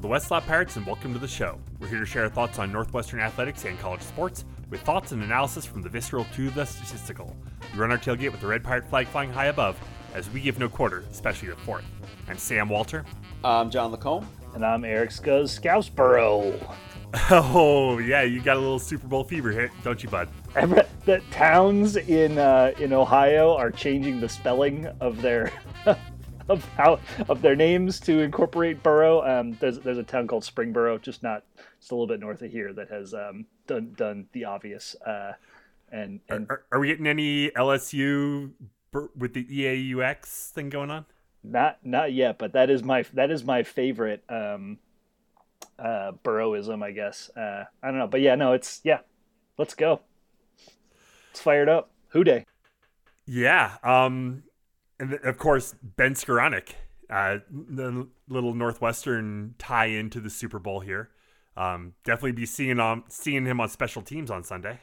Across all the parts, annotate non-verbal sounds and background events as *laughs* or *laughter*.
We're the Westlaw Pirates, and welcome to the show. We're here to share our thoughts on Northwestern athletics and college sports, with thoughts and analysis from the visceral to the statistical. We run our tailgate with the red pirate flag flying high above, as we give no quarter, especially the fourth. I'm Sam Walter. I'm John Lacombe. And I'm Eric Scuzz Scouseboro. *laughs* Oh yeah, you got a little Super Bowl fever here, don't you, bud? The towns in uh, in Ohio are changing the spelling of their *laughs* *laughs* of how of their names to incorporate Burrow. Um, there's there's a town called Springboro, just not just a little bit north of here, that has um, done done the obvious. Uh, and and Are, are we getting any LSU with the EAUX thing going on? not not yet, but that is my that is my favorite um, uh, Burrowism, I guess. Uh, I don't know, but yeah, no, it's yeah. Let's go. It's fired up. Who Dey? Yeah. Um, and of course, Ben Skowronek, uh, the little Northwestern tie into the Super Bowl here. Um, definitely be seeing seeing him on special teams on Sunday.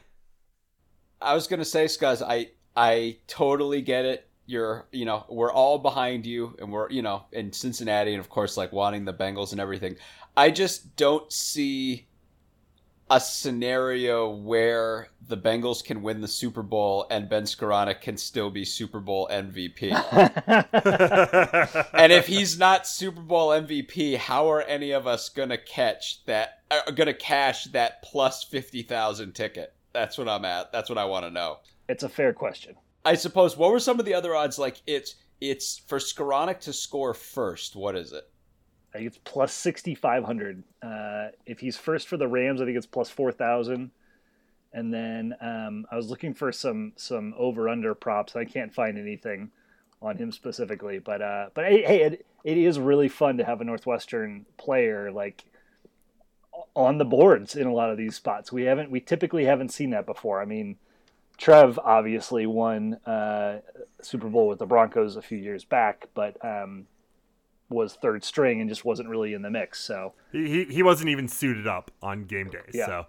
I was gonna say, Scuzz, I I totally get it. You're, you know, we're all behind you, and we're, you know, in Cincinnati, and of course, like wanting the Bengals and everything. I just don't see a scenario where the Bengals can win the Super Bowl and Ben Skowronek can still be Super Bowl MVP. *laughs* and if he's not Super Bowl MVP, how are any of us gonna catch that? Are gonna cash that plus fifty thousand ticket? That's what I'm at. That's what I want to know. It's a fair question. I suppose. What were some of the other odds? Like it's it's for Skowronek to score first. What is it? I think it's plus sixty five hundred. Uh, if he's first for the Rams, I think it's plus four thousand. And then um, I was looking for some some over under props. I can't find anything on him specifically, but uh, but hey, hey, it, it is really fun to have a Northwestern player like on the boards in a lot of these spots. We haven't we typically haven't seen that before. I mean, Trev obviously won uh, Super Bowl with the Broncos a few years back, but um, was third string and just wasn't really in the mix. So he he wasn't even suited up on game days. Yeah. So,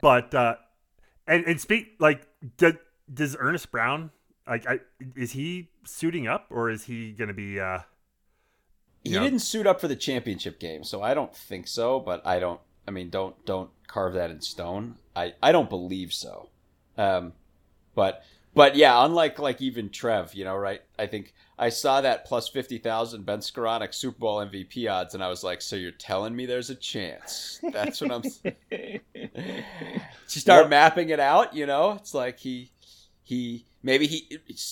but uh, and and speak like does, does Earnest Brown like I, is he suiting up or is he going to be uh He Yeah. didn't suit up for the championship game, so I don't think so. But I don't. I mean, don't don't carve that in stone. I I don't believe so. Um, but but yeah, unlike like even Trev, you know, right? I think I saw that plus fifty thousand Ben Skowronek Super Bowl MVP odds, and I was like, so you're telling me there's a chance? That's what I'm. you *laughs* start Yep. mapping it out, you know, it's like he he maybe he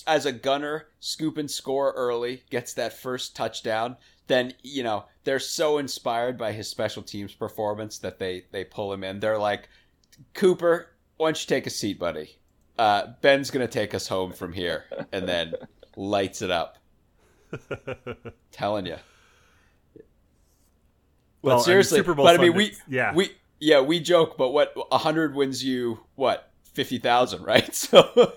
as a gunner scoop and score early gets that first touchdown then you know they're so inspired by his special teams performance that they they pull him in they're like cooper why don't you take a seat buddy uh, ben's gonna take us home from here and then lights it up. *laughs* Telling you Well, I but mean, seriously Super Bowl but i mean we yeah. we yeah we joke but what 100 wins you what 50000 right? *laughs* So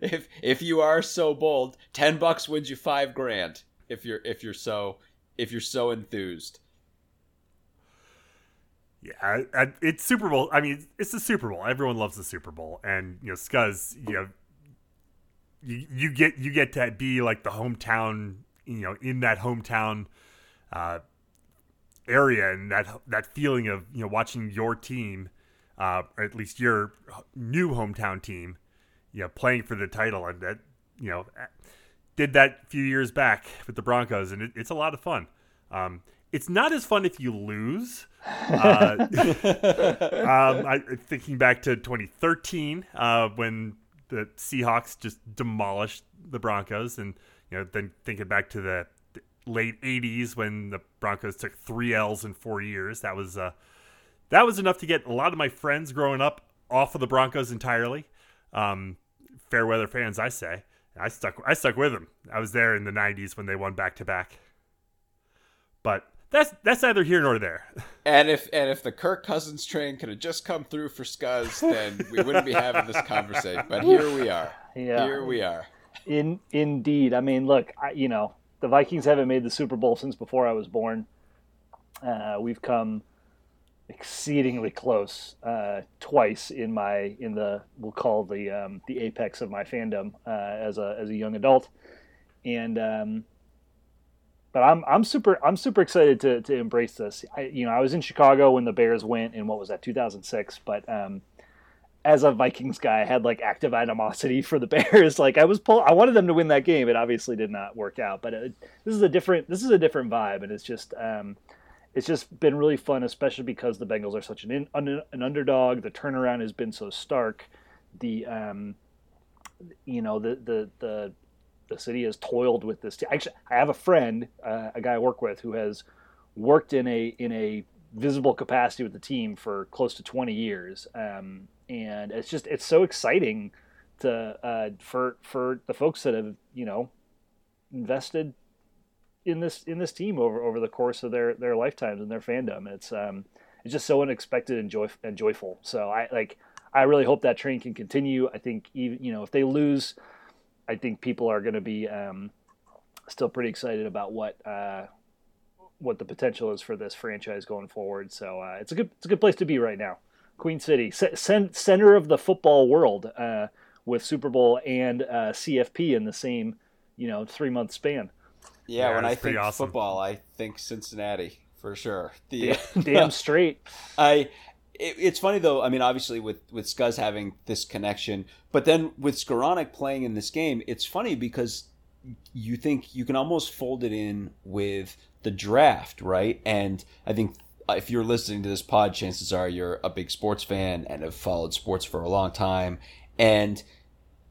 if if you are so bold 10 bucks wins you 5 grand if you're if you're so if you're so enthused Yeah, I, I, it's Super Bowl. I mean, it's the Super Bowl. Everyone loves the Super Bowl, and you know, Scuzz, you know, you you get you get to be like the hometown, you know, in that hometown uh, area, and that that feeling of you know watching your team, uh, or at least your new hometown team, you know, playing for the title, and that you know did that a few years back with the Broncos, and it, it's a lot of fun. Um, it's not as fun if you lose. Uh, *laughs* um, I, thinking back to 2013, uh, when the Seahawks just demolished the Broncos, and you know, then thinking back to the late 80s when the Broncos took three L's in four years. That was uh, that was enough to get a lot of my friends growing up off of the Broncos entirely. Um, fair weather fans, I say. I stuck. I stuck with them. I was there in the '90s when they won back to back. But that's that's neither here nor there. and if and if the kirk cousins train could have just come through for scuzz then we wouldn't be having this conversation but here we are yeah, here we are in indeed. I mean, look, I, you know, the Vikings haven't made the Super Bowl since before I was born. Uh, we've come exceedingly close uh, twice in my in the we'll call the um, the apex of my fandom uh, as a as a young adult, and um, but I'm I'm super I'm super excited to to embrace this. I, you know, I was in Chicago when the Bears went in what was that 2006, but um, as a Vikings guy, I had like active animosity for the *laughs* Bears. like I was pull I wanted them to win that game. It obviously did not work out, but it, this is a different this is a different vibe, and it's just um, it's just been really fun, especially because the Bengals are such an in, an underdog. The turnaround has been so stark. The um, you know the the the the city has toiled with this. Actually, I have a friend, uh, a guy I work with, who has worked in a in a visible capacity with the team for close to 20 years, um, and it's just it's so exciting to uh, for for the folks that have you know invested in this in this team over over the course of their their lifetimes and their fandom. It's um it's just so unexpected and joy and joyful. So I like I really hope that train can continue. I think even you know if they lose I think people are going to be um, still pretty excited about what uh, what the potential is for this franchise going forward. So uh, it's a good it's a good place to be right now. Queen City, c- center of the football world, uh, with Super Bowl and uh, CFP in the same you know three month span. Yeah, yeah when I think awesome. football, I think Cincinnati for sure. The damn *laughs* straight. I it, it's funny though. I mean, obviously with with Scuzz having this connection, but then with Skowronek playing in this game, it's funny because you think you can almost fold it in with the draft, right? And I think if you're listening to this pod, chances are you're a big sports fan and have followed sports for a long time, and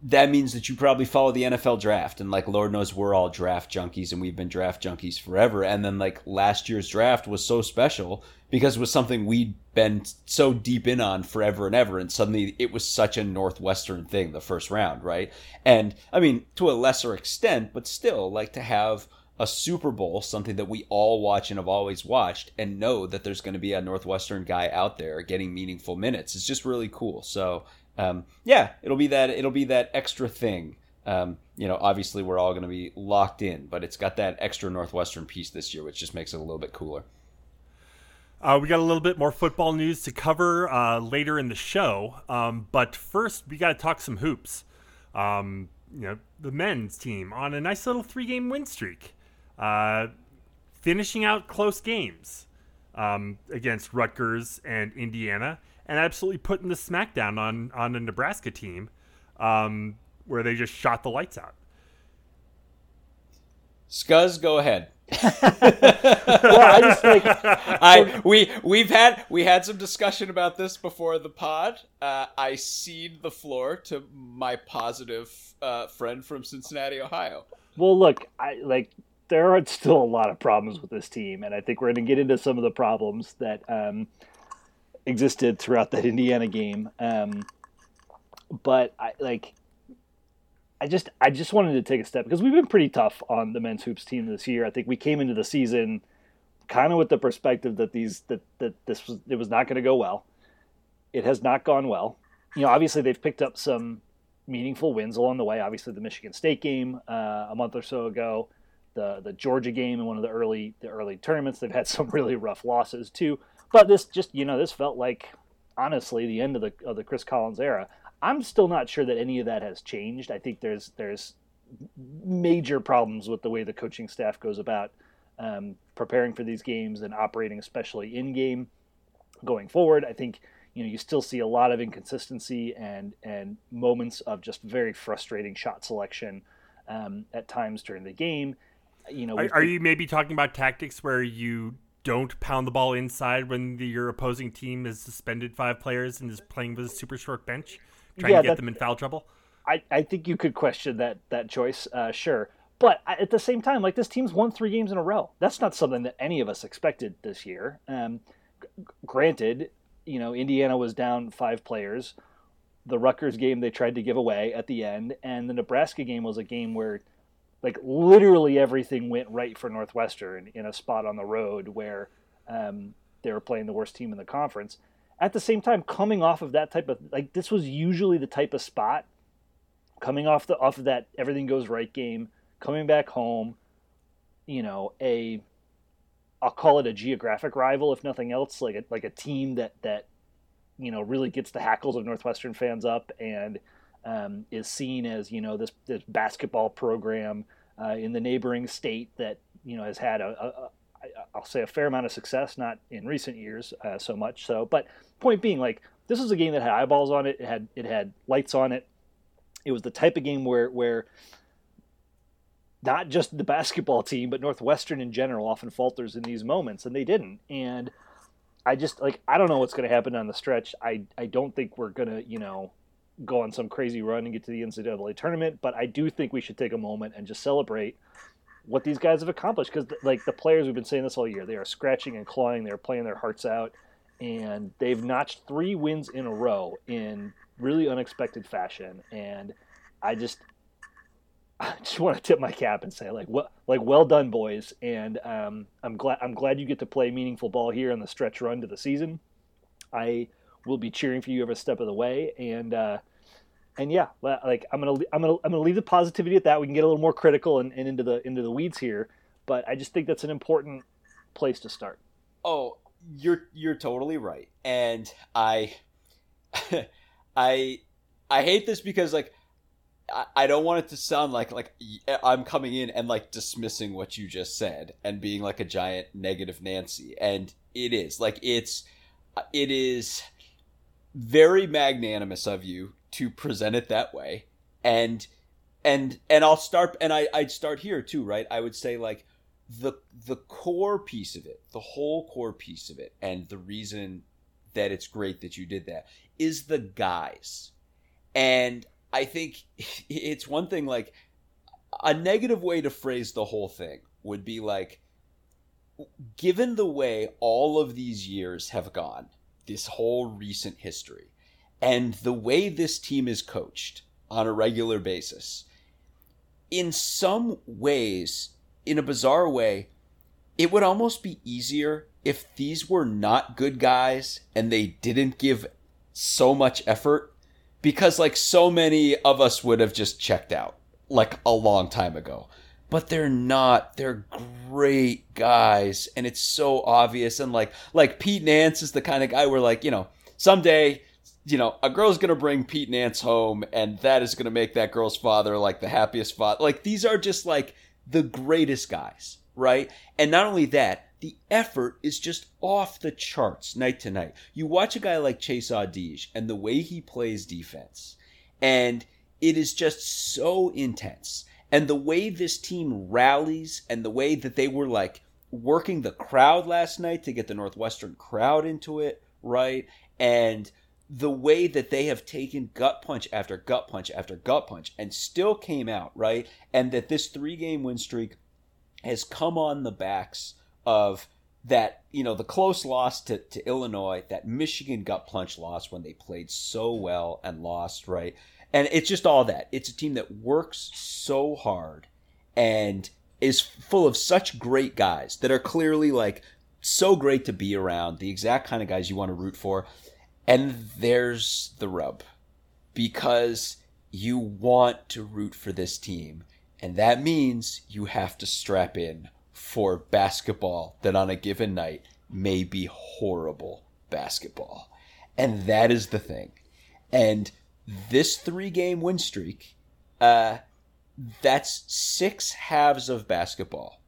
that means that you probably follow the NFL draft and like Lord knows we're all draft junkies and we've been draft junkies forever and then like last year's draft was so special because it was something we'd been so deep in on forever and ever and suddenly it was such a northwestern thing the first round right and I mean to a lesser extent but still like to have a Super Bowl, something that we all watch and have always watched, and know that there's going to be a Northwestern guy out there getting meaningful minutes. It's just really cool. So um, yeah, it'll be that it'll be that extra thing. Um, you know, obviously we're all going to be locked in, but it's got that extra Northwestern piece this year, which just makes it a little bit cooler. Uh, we got a little bit more football news to cover uh, later in the show, um, but first we got to talk some hoops. Um, you know, the men's team on a nice little three-game win streak, uh, finishing out close games um, against Rutgers and Indiana and absolutely putting the smackdown on on a Nebraska team um, where they just shot the lights out. Scuzz, go ahead. *laughs* well, I just like *laughs* I we we've had we had some discussion about this before the pod. Uh, I cede the floor to my positive uh, friend from Cincinnati, Ohio. Well, look, I like there are still a lot of problems with this team, and I think we're going to get into some of the problems that um, existed throughout that *laughs* Indiana game. Um, but I like I just I just wanted to take a step because we've been pretty tough on the men's hoops team this year. I think we came into the season kind of with the perspective that these that that this was it was not going to go well. It has not gone well. You know, obviously they've picked up some meaningful wins along the way. Obviously the Michigan State game uh, a month or so ago, the the Georgia game in one of the early the early tournaments. They've had *laughs* some really rough losses too. But this just you know this felt like honestly the end of the of the Chris Collins era. I'm still not sure that any of that has changed. I think there's there's major problems with the way the coaching staff goes about um, preparing for these games and operating, especially in game going forward. I think you know you still see a lot of inconsistency and and moments of just very frustrating shot selection um, at times during the game. You know, are, are you maybe talking about tactics where you don't pound the ball inside when the, your opposing team has suspended five players and is playing with a super short bench, trying yeah, to get them in foul trouble. I, I think you could question that that choice, uh, sure. But at the same time, like this team's won three games in a row. That's not something that any of us expected this year. Um, g- granted, you know Indiana was down five players. The Rutgers game they tried to give away at the end, and the Nebraska game was a game where like literally everything went right for Northwestern in a spot on the road where um, they were playing the worst team in the conference. At the same time, coming off of that type of like this was usually the type of spot coming off the off of that everything goes right game, coming back home, you know, a I'll call it a geographic rival if nothing else, like a, like a team that that you know really gets the hackles of Northwestern fans up and is seen as you know this this basketball program uh, in the neighboring state that you know has had a, a, a I'll say a fair amount of success, not in recent years uh, so much. So, but point being, like this was a game that had eyeballs on it. It had it had lights on it. It was the type of game where where not just the basketball team, but Northwestern in general often falters in these moments, and they didn't. And I just like I don't know what's going to happen on the stretch. I I don't think we're going to you know go on some crazy run and get to the NCAA tournament, but I do think we should take a moment and just celebrate what these guys have accomplished because like the players we've been saying this all year they are scratching and clawing they're playing their hearts out and they've notched three wins in a row in really unexpected fashion and i just I just want to tip my cap and say like what like well done boys and um, I'm glad I'm glad you get to play meaningful ball here on the stretch run to the season. I will be cheering for you every step of the way and uh, and yeah, like I'm gonna I'm gonna I'm gonna leave the positivity at that. We can get a little more critical and, and into the into the weeds here, but I just think that's an important place to start. Oh, you're you're totally right, and I *laughs* I I hate this because like I, I don't want it to sound like like I'm coming in and like dismissing what you just said and being like a giant negative Nancy, and it is like it's it is very magnanimous of you to present it that way and and and I'll start and I I'd start here too, right? I would say like the the core piece of it, the whole core piece of it and the reason that it's great that you did that is the guys. And I think *laughs* it's one thing like a negative way to phrase the whole thing would be like given the way all of these years have gone, this whole recent history, and the way this team is coached on a regular basis, in some ways, in a bizarre way, it would almost be easier if these were not good guys and they didn't give so much effort because like so many of us would have just checked out like a long time ago but they're not they're great guys and it's so obvious and like like Pete Nance is the kind of guy where like you know someday you know, a girl's gonna bring Pete Nance home, and that is gonna make that girl's father like the happiest father. Like these are just like the greatest guys, right? And not only that, the effort is just off the charts night to night. You watch a guy like Chase Audige and the way he plays defense, and it is just so intense. And the way this team rallies, and the way that they were like working the crowd last night to get the Northwestern crowd into it, right? And the way that they have taken gut punch after gut punch after gut punch and still came out, right? And that this three game win streak has come on the backs of that, you know, the close loss to, to Illinois, that Michigan gut punch loss when they played so well and lost, right? And it's just all that. It's a team that works so hard and is full of such great guys that are clearly like so great to be around, the exact kind of guys you want to root for. And there's the rub. Because you want to root for this team. And that means you have to strap in for basketball that on a given night may be horrible basketball. And that is the thing. And this three game win streak, uh, that's six halves of basketball.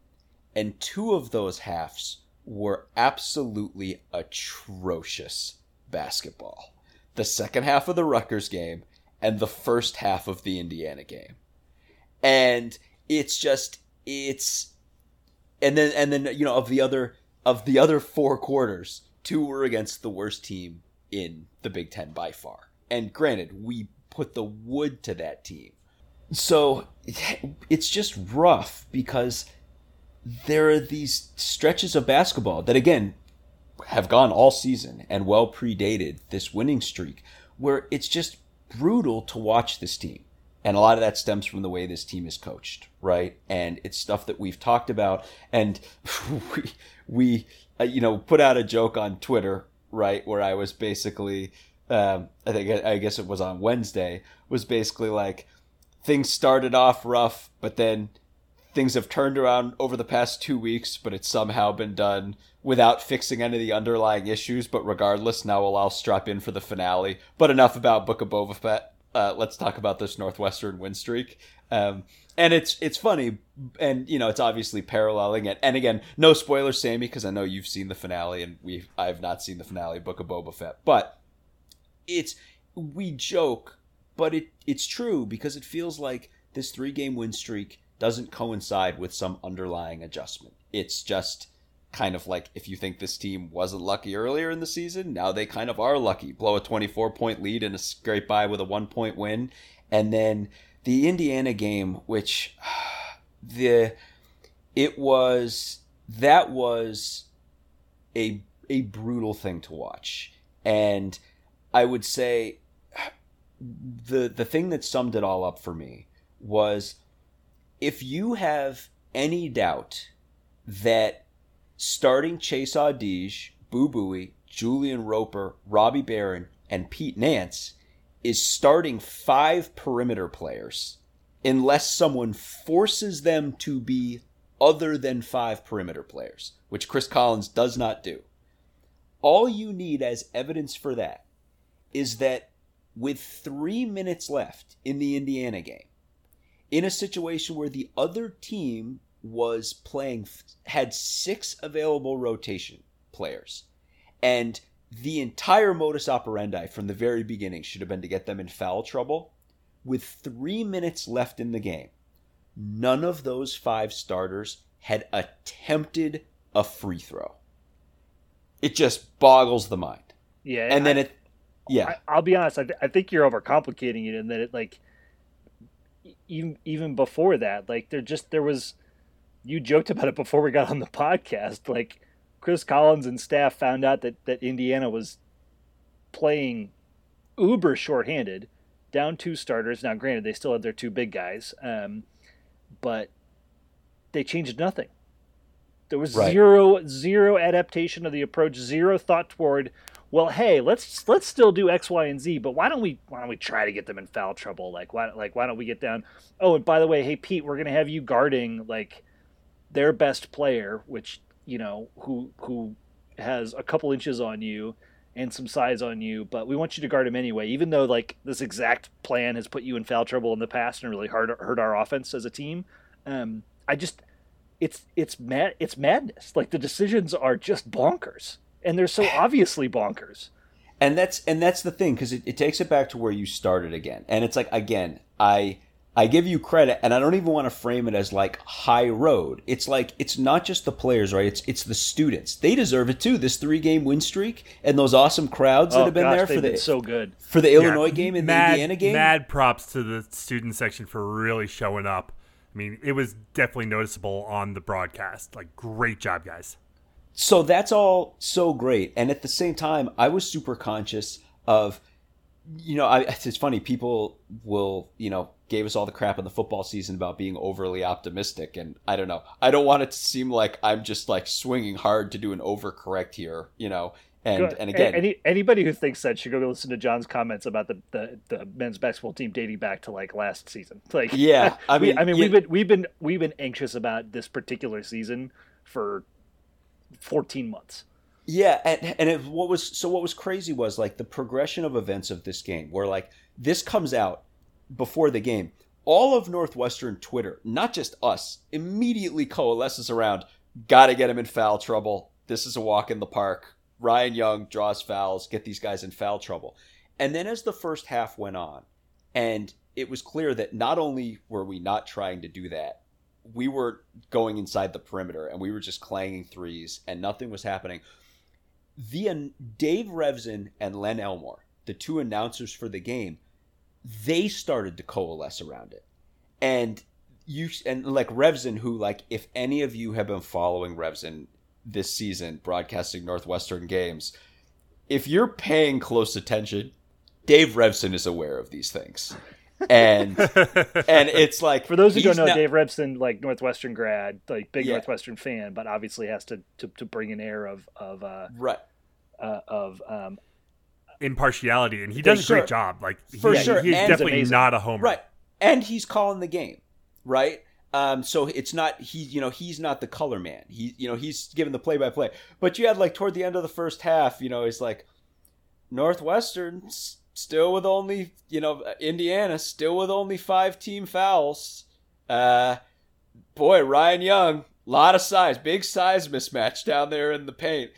And two of those halves were absolutely atrocious basketball. The second half of the Rutgers game and the first half of the Indiana game. And it's just it's and then and then you know of the other of the other four quarters, two were against the worst team in the Big 10 by far. And granted, we put the wood to that team. So it's just rough because there are these stretches of basketball that again have gone all season and well predated this winning streak where it's just brutal to watch this team. And a lot of that stems from the way this team is coached, right? And it's stuff that we've talked about. And *laughs* we, we uh, you know, put out a joke on Twitter, right? Where I was basically, um, I think, I guess it was on Wednesday, was basically like, things started off rough, but then things have turned around over the past two weeks, but it's somehow been done without fixing any of the underlying issues. But regardless, now we'll all strap in for the finale. But enough about Book of Boba Fett. uh, let's talk about this Northwestern win streak. Um, and it's it's funny, and you know it's obviously paralleling it. And again, no spoilers, Sammy, because I know you've seen the finale, and we I've not seen the finale, Book of Boba Fett. But it's we joke, but it it's true because it feels like this three game win streak doesn't coincide with some underlying adjustment. It's just kind of like if you think this team wasn't lucky earlier in the season, now they kind of are lucky. Blow a 24 point lead and a scrape by with a one point win. And then the Indiana game, which *sighs* the it was that was a a brutal thing to watch. And I would say the the thing that summed it all up for me was if you have any doubt that starting Chase Audige, Boo Buie, Julian Roper, Robbie Beran, and Pete Nance is starting five perimeter players unless someone forces them to be other than five perimeter players, which Chris Collins does not do. All you need as evidence for that is that with three minutes left in the Indiana game, in a situation where the other team was playing had six available rotation players and the entire modus operandi from the very beginning should have been to get them in foul trouble with 3 minutes left in the game none of those five starters had attempted a free throw. It just boggles the mind. Yeah, and then I- it yeah I, I'll be honest. I, th- I think you're overcomplicating it in that it like even even before that, like there just there was you joked about it before we got on the podcast. Like Chris Collins and staff found out that that Indiana was playing uber shorthanded, down two starters. Now, granted, they still had their two big guys, um, but they changed nothing. There was Right. zero zero adaptation of the approach, zero thought toward well, hey, let's let's still do X, Y, and Z, but why don't we why don't we try to get them in foul trouble? Like why like why don't we get down? Oh, and by the way, hey Pete, we're gonna have you guarding like their best player, which you know who who has a couple inches on you and some size on you, but we want you to guard him anyway, even though like this exact plan has put you in foul trouble in the past and really hard hurt our offense as a team. Um, I just it's it's mad it's madness. Like the decisions are just bonkers, and they're so obviously bonkers. and that's and that's the thing because it, it takes it back to where you started again and it's like again i i give you credit and i don't even want to frame it as like high road it's like it's not just the players right it's it's the students they deserve it too this three game win streak and those awesome crowds that oh have been gosh, there they've for been the so good. for the illinois Yeah, game and mad, the indiana game Mad props to the student section for really showing up. I mean, it was definitely noticeable on the broadcast. Like, great job, guys. So that's all so great. And at the same time i was super conscious of you know I, *laughs* it's funny people will you know gave us all the crap in the football season about being overly optimistic. And i don't know. I don't want it to seem like i'm just like swinging hard to do an overcorrect here you know? And and again Any, anybody who thinks that should go listen to John's comments about the, the, the men's basketball team dating back to like last season. *laughs* Like, Yeah, I *laughs* we- mean, I mean, you- we've been we've been we've been anxious about this particular season for fourteen months. Yeah, and and what was so what was crazy was like the progression of events of this game, where like this comes out before the game, all of Northwestern Twitter, not just us, immediately coalesces around. Got to get him in foul trouble. This is a walk in the park. Ryan Young draws fouls. Get these guys in foul trouble. And then as the first half went on, and it was clear that not only were we not trying to do that, we were going inside the perimeter and we were just clanging threes and nothing was happening the uh, Dave Revsine and Len Elmore, the two announcers for the game, they started to coalesce around it. And you and like Revsine, who like if any of you have been following Revsine this season, broadcasting Northwestern games, if you're paying close attention, Dave Revsine is aware of these things. And *laughs* and it's like For those who don't know, not- Dave Revsine, like Northwestern grad, like big Yeah. Northwestern fan, but obviously has to, to, to bring an air of of uh, right uh, of um, Impartiality, and he For does a sure. great job. Like, For he, sure, he's and- definitely amazing. not a homer. Right. And he's calling the game, right? Um, so it's not he, you know, he's not the color man. He, you know, he's given the play by play. But you had like toward the end of the first half, you know, he's like Northwestern s- still with only you know Indiana still with only five team fouls. Uh, boy, Ryan Young, lot of size, big size mismatch down there in the paint.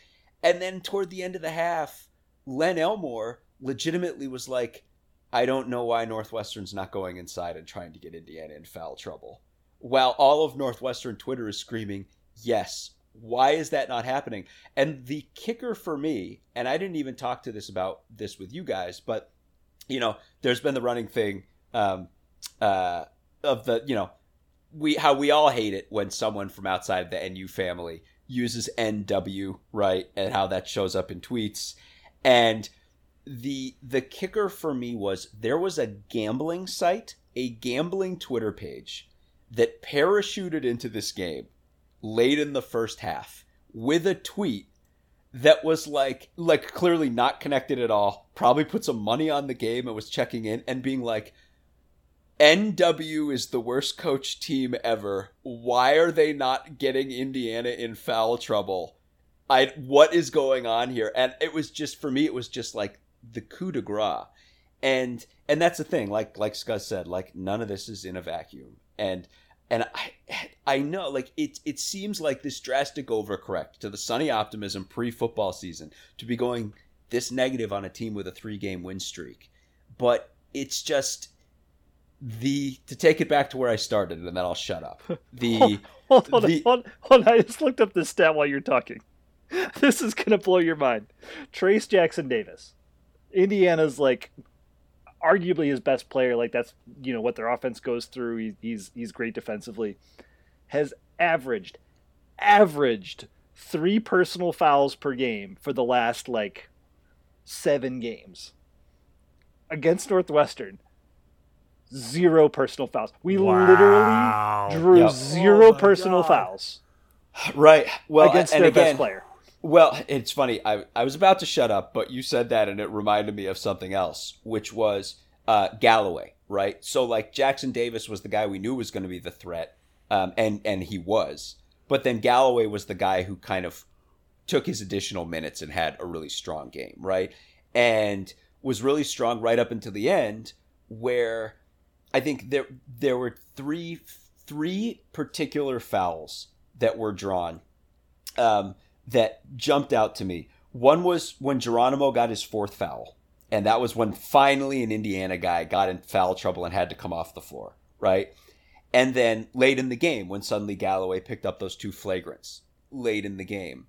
And then toward the end of the half, Len Elmore legitimately was like, I don't know why Northwestern's not going inside and trying to get Indiana in foul trouble. While all of Northwestern Twitter is screaming, yes, why is that not happening? And the kicker for me, and I didn't even talk to this about this with you guys, but you know, there's been the running thing um, uh, of the, you know, we how we all hate it when someone from outside the NU family uses NW, right? And how that shows up in tweets. And the the kicker for me was there was a gambling site, a gambling Twitter page that parachuted into this game late in the first half with a tweet that was like like clearly not connected at all probably put some money on the game and was checking in and being like NW is the worst coach team ever. Why are they not getting Indiana in foul trouble? I what is going on here? And it was just for me it was just like the coup de grace. And and that's the thing like like Scott said like none of this is in a vacuum. And and I I know like it it seems like this drastic overcorrect to the sunny optimism pre-football season to be going this negative on a team with a 3-game win streak. But it's just the to take it back to where I started, and then I'll shut up. *laughs* The hold, on, the, hold, hold on, I just looked up this stat while you're talking. *laughs* This is gonna blow your mind. Trayce Jackson Davis, Indiana's like arguably his best player. Like that's you know what their offense goes through. He, he's he's great defensively. Has averaged averaged three personal fouls per game for the last like seven games against Northwestern zero personal fouls. We wow. literally drew yep. zero oh personal God. fouls. Right. Well, against their again, best player. Well, it's funny. I I was about to shut up, but you said that, and it reminded me of something else, which was uh, Galloway. Right. So like Jackson Davis was the guy we knew was going to be the threat, um, and and he was. But then Galloway was the guy who kind of took his additional minutes and had a really strong game, right? And was really strong right up until the end, where I think there there were three three particular fouls that were drawn um, that jumped out to me. One was when Geronimo got his fourth foul, and that was when finally an Indiana guy got in foul trouble and had to come off the floor, right? And then late in the game, when suddenly Galloway picked up those two flagrants late in the game,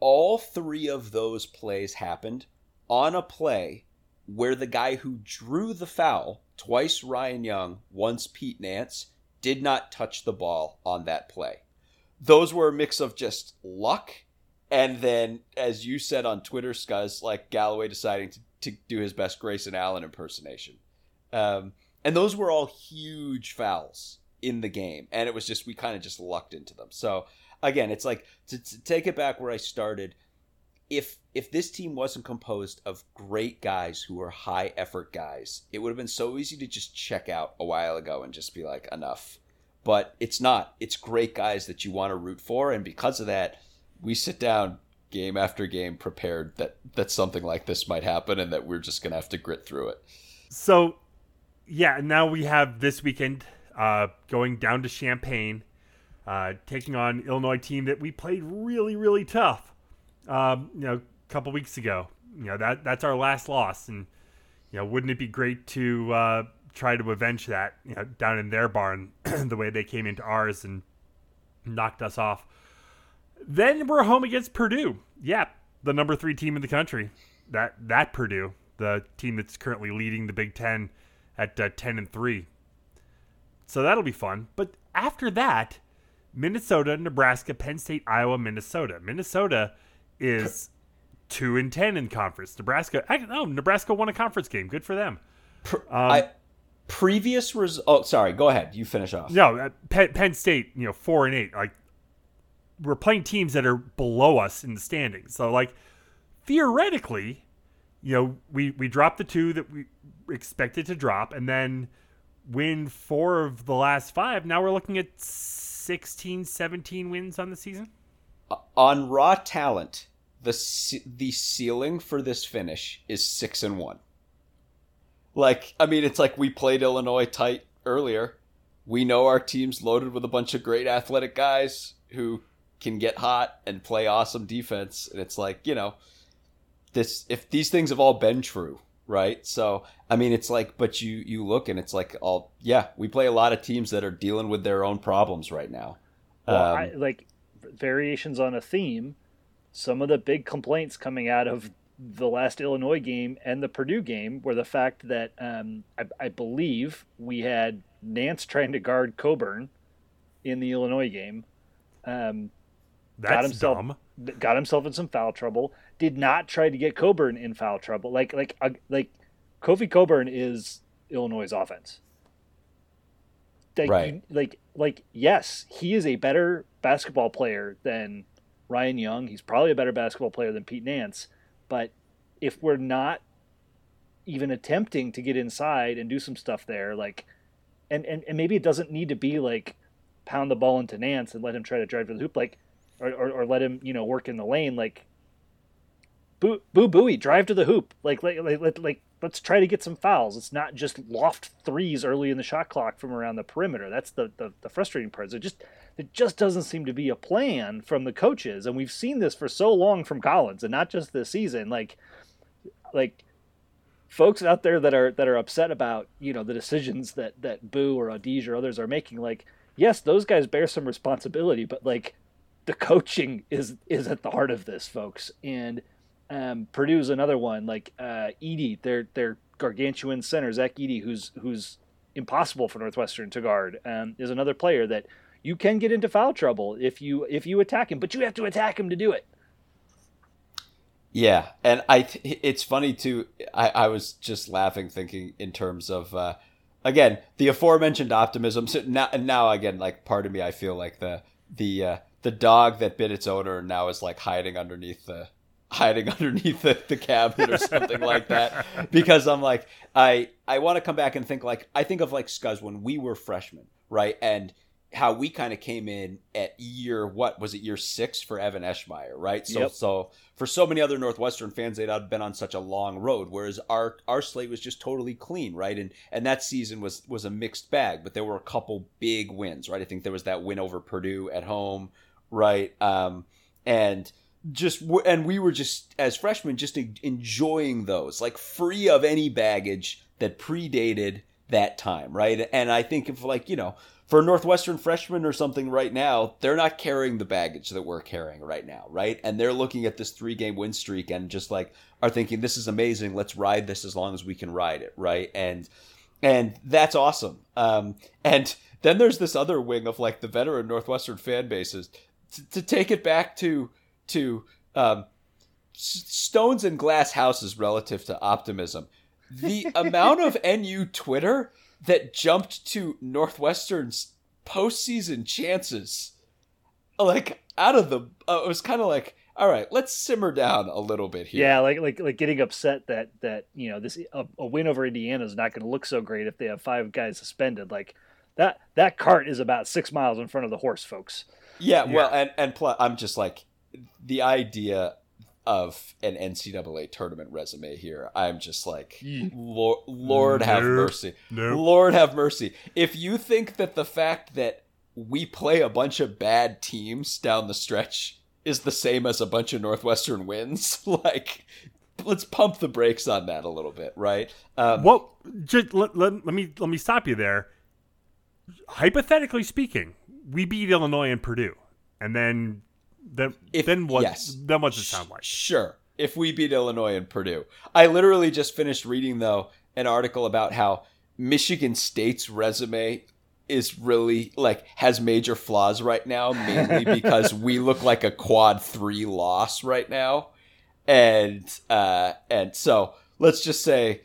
all three of those plays happened on a play where the guy who drew the foul twice Ryan Young, once Pete Nance, did not touch the ball on that play. Those were a mix of just luck and then, as you said on Twitter, Scuzz, like Galloway deciding to, to do his best Grayson Allen impersonation. Um, and those were all huge fouls in the game. And it was just, we kind of just lucked into them. So, again, it's like to, to take it back where I started if if this team wasn't composed of great guys who were high effort guys, it would have been so easy to just check out a while ago and just be like enough. But it's not. It's great guys that you want to root for and because of that, we sit down game after game prepared that that something like this might happen and that we're just to have to grit through it. So, yeah, now we have this weekend uh, going down to Champaign, uh, taking on Illinois team that we played really, really tough um, you know, a couple weeks ago. You know that that's our last loss, and you know, wouldn't it be great to uh, try to avenge that? You know, down in their barn, *clears throat* the way they came into ours and knocked us off. Then we're home against Purdue. Yeah, the number three team in the country. That that Purdue, the team that's currently leading the Big Ten at uh, ten and three. So that'll be fun. But after that, Minnesota, Nebraska, Penn State, Iowa, Minnesota. Minnesota is two and ten in conference. Nebraska, oh, Nebraska won a conference game. Good for them. Um, I, previous res- Oh, sorry. Go ahead. You finish off. No, uh, Penn, Penn State, you know, four and eight. Like we're playing teams that are below us in the standings. So like theoretically, you know, we we dropped the two that we expected to drop, and then win four of the last five. Now we're looking at 16, 17 wins on the season on raw talent, the the ceiling for this finish is six and one. Like, I mean, it's like we played Illinois tight earlier. We know our team's loaded with a bunch of great athletic guys who can get hot and play awesome defense. And it's like, you know, this if these things have all been true, right? So I mean, it's like, but you you look and it's like all yeah, we play a lot of teams that are dealing with their own problems right now. Well, um, I, like variations on a theme. Some of the big complaints coming out of the last Illinois game and the Purdue game were the fact that um, I, I, believe we had Nance trying to guard Cockburn in the Illinois game. Um, That's got himself, dumb. Got himself in some foul trouble. Did not try to get Cockburn in foul trouble. Like like uh, like Kofi Cockburn is Illinois' offense. Like, right. Like like yes, he is a better basketball player than Ryan Young. He's probably a better basketball player than Pete Nance. But if we're not even attempting to get inside and do some stuff there, like, and, and, and maybe it doesn't need to be like pound the ball into Nance and let him try to drive to the hoop, like, or, or, or let him, you know, work in the lane, like, boo, boo, booey, drive to the hoop. Like, like, like, like, let's try to get some fouls. It's not just loft threes early in the shot clock from around the perimeter. That's the, the, the frustrating part. It just it just doesn't seem to be a plan from the coaches, and we've seen this for so long from Collins, and not just this season. Like, like folks out there that are that are upset about you know the decisions that that Boo or Audige or others are making. Like, yes, those guys bear some responsibility, but like the coaching is is at the heart of this, folks, and um, Purdue's another one. Like uh, Edey, their their gargantuan center Zach Edey, who's who's impossible for Northwestern to guard, um, is another player that you can get into foul trouble if you if you attack him, but you have to attack him to do it. Yeah, and I th- it's funny too. I, I was just laughing, thinking in terms of uh, again the aforementioned optimism. So now, now again, like part of me, I feel like the the uh, the dog that bit its owner now is like hiding underneath the hiding *laughs* underneath the, the cabinet or something like that because i'm like i i want to come back and think like i think of like scuzz when we were freshmen right and how we kind of came in at year what was it year six for Evan Eschmeyer, right? So yep. so for so many other Northwestern fans, they'd have been on such a long road, whereas our our slate was just totally clean, right? And and that season was was a mixed bag, but there were a couple big wins, right? I think there was that win over Purdue at home, right? Um, and just and we were just as freshmen just enjoying those, like free of any baggage that predated that time, right? And I think if like you know for a Northwestern freshman or something right now, they're not carrying the baggage that we're carrying right now, right? And they're looking at this three game win streak and just like are thinking, this is amazing. Let's ride this as long as we can ride it, right? And and that's awesome. Um, and then there's this other wing of like the veteran Northwestern fan bases to, to take it back to to um, stones and glass houses relative to optimism. The *laughs* amount of NU Twitter that jumped to Northwestern's postseason chances. Like out of the, uh, it was kind of like, all right, let's simmer down a little bit here. Yeah, like like like getting upset that that you know this a, a win over Indiana is not going to look so great if they have five guys suspended. Like that that cart is about six miles in front of the horse, folks. Yeah, yeah. well, and and plus, I'm just like the idea of an NCAA tournament resume here. I'm just like, Lord, Lord have mercy. Lord have mercy. If you think that the fact that we play a bunch of bad teams down the stretch is the same as a bunch of Northwestern wins, *laughs* like, let's pump the brakes on that a little bit, right? Um, well, just let, let, let me let me stop you there. Hypothetically speaking, we beat Illinois and Purdue, and then then if, then what? Yes. Then what's it sound like? Sure. If we beat Illinois and Purdue, I literally just finished reading though an article about how Michigan State's resume is really like has major flaws right now, mainly *laughs* because we look like a quad three loss right now, and uh, and so let's just say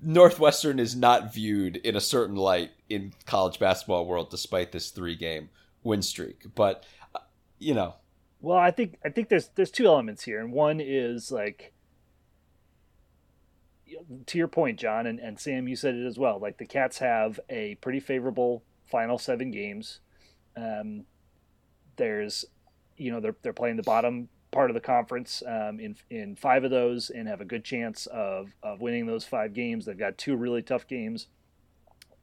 Northwestern is not viewed in a certain light in college basketball world, despite this three game win streak. But uh, you know, well, I think I think there's there's two elements here, and one is like to your point, John, and, and Sam, you said it as well. Like the Cats have a pretty favorable final seven games. Um, there's, you know, they're they're playing the bottom part of the conference um, in in five of those and have a good chance of of winning those five games. They've got two really tough games.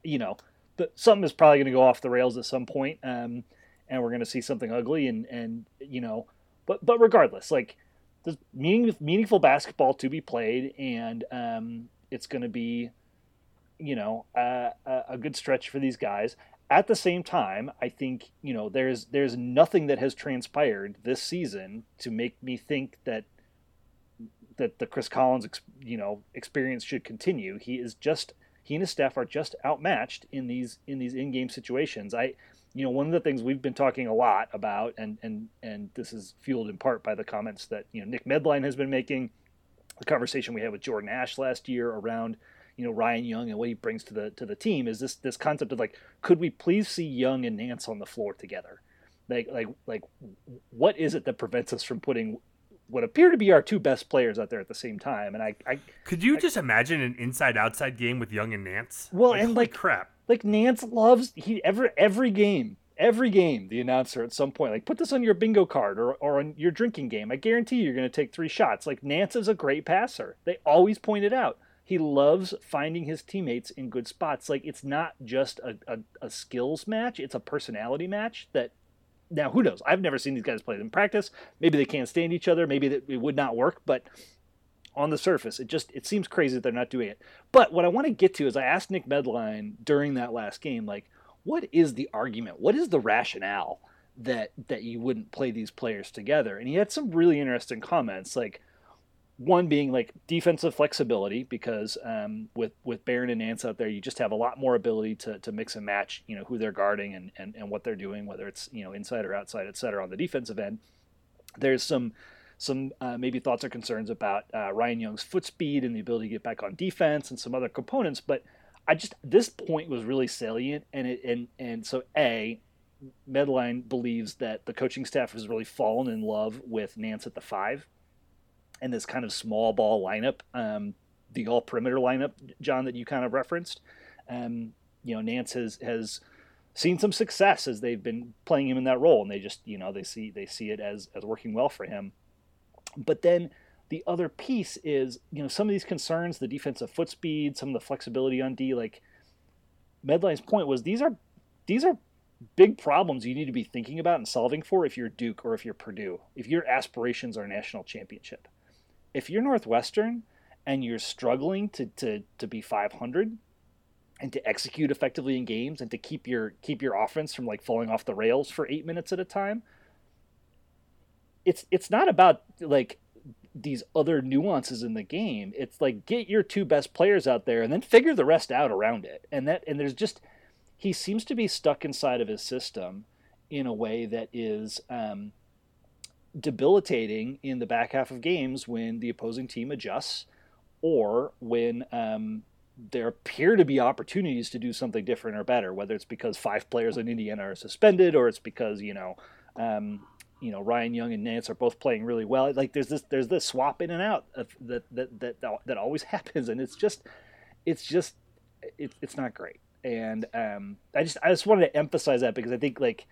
You know, the, something is probably going to go off the rails at some point, um, and we're going to see something ugly. And and you know, but but regardless, like there's meaning, meaningful basketball to be played, and um, it's going to be, you know, uh, a good stretch for these guys. At the same time, I think you know there's there's nothing that has transpired this season to make me think that that the Chris Collins you know experience should continue. He is just he and his staff are just outmatched in these in these in-game situations. I you know one of the things we've been talking a lot about and and and this is fueled in part by the comments that you know Nick Medline has been making the conversation we had with Jordan Ash last year around you know Ryan Young and what he brings to the to the team is this this concept of like could we please see Young and Nance on the floor together? Like like like what is it that prevents us from putting what appear to be our two best players out there at the same time and I, I could you I, just imagine an inside outside game with Young and Nance? Well like, and like crap. like Nance loves he every every game every game the announcer at some point like put this on your bingo card or, or on your drinking game. I guarantee you're going to take three shots. Like nance is a great passer. They always point it out. He loves finding his teammates in good spots. Like it's not just a, a, a skills match; it's a personality match. That now, who knows? I've never seen these guys play in practice. Maybe they can't stand each other. Maybe it would not work. But on the surface, it just it seems crazy that they're not doing it. But what I want to get to is I asked Nick Medline during that last game, like, what is the argument? What is the rationale that that you wouldn't play these players together? And he had some really interesting comments, like one being like defensive flexibility because um, with with Beran and Nance out there, you just have a lot more ability to, to mix and match, you know, who they're guarding and, and, and what they're doing, whether it's you know inside or outside, et cetera. On the defensive end, there's some some uh, maybe thoughts or concerns about uh, Ryan Young's foot speed and the ability to get back on defense and some other components, but I just this point was really salient, and it and and so a Medline believes that the coaching staff has really fallen in love with Nance at the five and this kind of small ball lineup, um, the all perimeter lineup, John, that you kind of referenced. Um, you know, Nance has has seen some success as they've been playing him in that role, and they just you know they see they see it as as working well for him. But then the other piece is you know some of these concerns, the defensive foot speed, some of the flexibility on D. Like Medline's point was these are these are big problems you need to be thinking about and solving for if you're Duke or if you're Purdue, if your aspirations are national championship if you're Northwestern and you're struggling to, to, to be 500 and to execute effectively in games and to keep your keep your offense from like falling off the rails for eight minutes at a time, it's it's not about like these other nuances in the game. It's like get your two best players out there and then figure the rest out around it. And that and there's just he seems to be stuck inside of his system in a way that is um, debilitating in the back half of games when the opposing team adjusts or when um, there appear to be opportunities to do something different or better, whether it's because five players in Indiana are suspended or it's because, you know, um, you know Ryan Young and Nance are both playing really well. Like there's this there's this swap in and out of, that, that that that always *laughs* happens, and it's just it's just it, it's not great. And um, I just I just wanted to emphasize that because I think like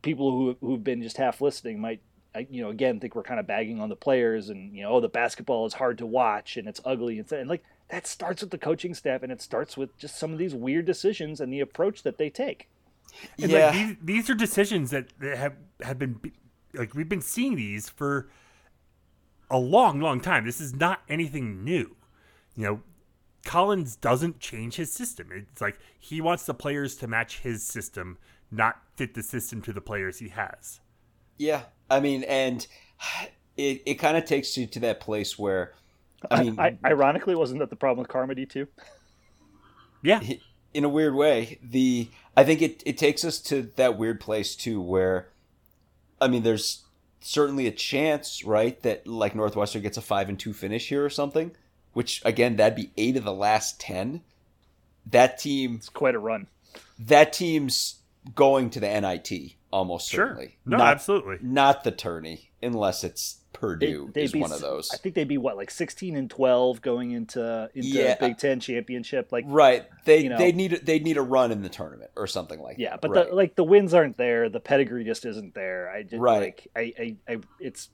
people who who've been just half listening might I, you know, again, think we're kind of bagging on the players and, you know, oh, the basketball is hard to watch and it's ugly. And, and like that starts with the coaching staff and it starts with just some of these weird decisions and the approach that they take. And yeah. Like these, these are decisions that, that have, have been, like, we've been seeing these for a long, long time. This is not anything new. You know, Collins doesn't change his system. It's like he wants the players to match his system, not fit the system to the players he has. Yeah, I mean, and it it kind of takes you to that place where, I mean, I, I, ironically, wasn't that the problem with Carmody too? Yeah, in a weird way, the I think it it takes us to that weird place too, where, I mean, there's certainly a chance, right, that like Northwestern gets a five and two finish here or something, which again that'd be eight of the last ten. That team, it's quite a run. That team's going to the NIT almost sure. certainly. No, not, absolutely. Not the tourney, unless it's Purdue they, is be, one of those. I think they'd be what like sixteen and twelve going into into yeah. Big Ten championship. Like right, they you know, they need they need a run in the tournament or something like yeah, that. but right. the, like the wins aren't there, the pedigree just isn't there. I just right. like I, I, I it's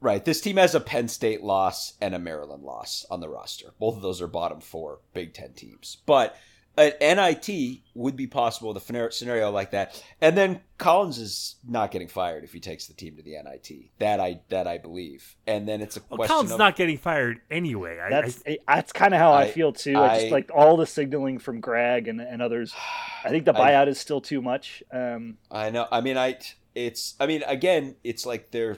Right. This team has a Penn State loss and a Maryland loss on the roster. Both of those are bottom four Big Ten teams. But an NIT would be possible with a scenario like that. And then Collins is not getting fired if he takes the team to the NIT. That I that I believe. And then it's a well, question. Collins of, not getting fired anyway. I, that's I, that's kind of how I, I, feel too. I, I, just like all the signaling from Greg and, and others. I think the buyout is still too much. Um, I know. I mean, I it's. I mean, again, it's like they're.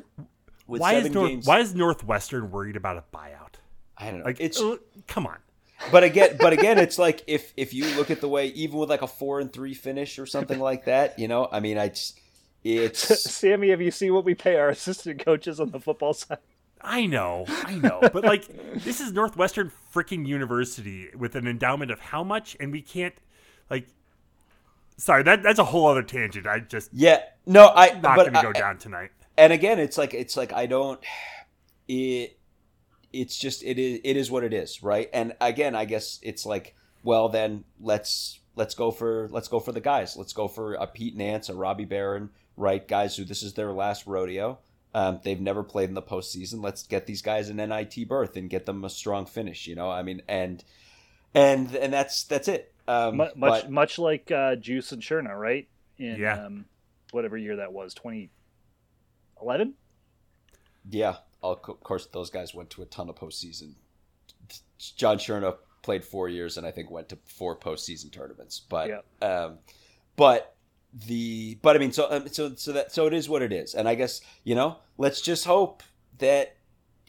why is North, games, Why is Northwestern worried about a buyout? I don't know. Like it's uh, come on but again, *laughs* but again, it's like if if you look at the way, even with like a four and three finish or something like that, you know, I mean, I just it's *laughs* Sammy. Have you seen what we pay our assistant coaches on the football side? I know, I know, but like this is Northwestern freaking University with an endowment of how much, and we can't like. Sorry, that that's a whole other tangent. I just yeah, no, I not going to go down tonight. And again, it's like it's like I don't it it's just it is it is what it is, right? And again, I guess it's like, well, then let's let's go for let's go for the guys. Let's go for a Pete Nance, a Robbie Beran, right? Guys who this is their last rodeo. Um, they've never played in the postseason. Let's get these guys an NIT berth and get them a strong finish. You know, I mean, and and and that's that's it. Um, much but, much like uh, Juice and Shurna, right? In yeah. um, whatever year that was, twenty eleven. Yeah, of course, those guys went to a ton of postseason. John Shurna played four years and I think went to four postseason tournaments. But yeah. um, but the but I mean so um, so so that so it is what it is. And I guess you know let's just hope that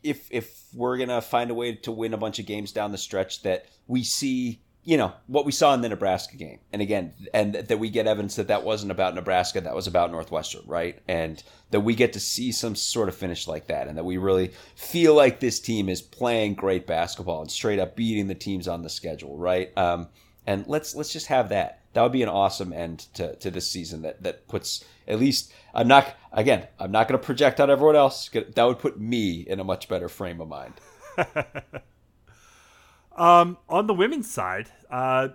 if if we're gonna find a way to win a bunch of games down the stretch that we see you know what we saw in the Nebraska game, and again, and that we get evidence that that wasn't about Nebraska, that was about Northwestern, right? And that we get to see some sort of finish like that, and that we really feel like this team is playing great basketball and straight up beating the teams on the schedule, right? Um, and let's let's just have that. That would be an awesome end to, to this season. That that puts at least I'm not again I'm not going to project on everyone else. That would put me in a much better frame of mind. *laughs* Um, on the women's side, uh,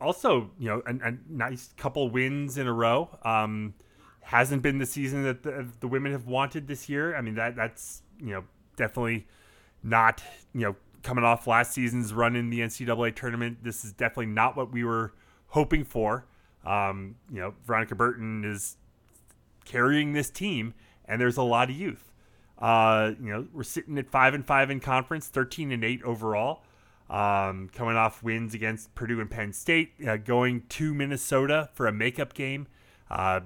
also, you know, a, a, nice couple wins in a row. Um, hasn't been the season that the, the, women have wanted this year. I mean, that that's you know definitely not you know coming off last season's run in the NCAA tournament. This is definitely not what we were hoping for. Um, you know, Veronica Burton is carrying this team, and there's a lot of youth. Uh, you know, we're sitting at five and five in conference, thirteen and eight overall. Um, coming off wins against Purdue and Penn State, uh, going to Minnesota for a makeup game uh,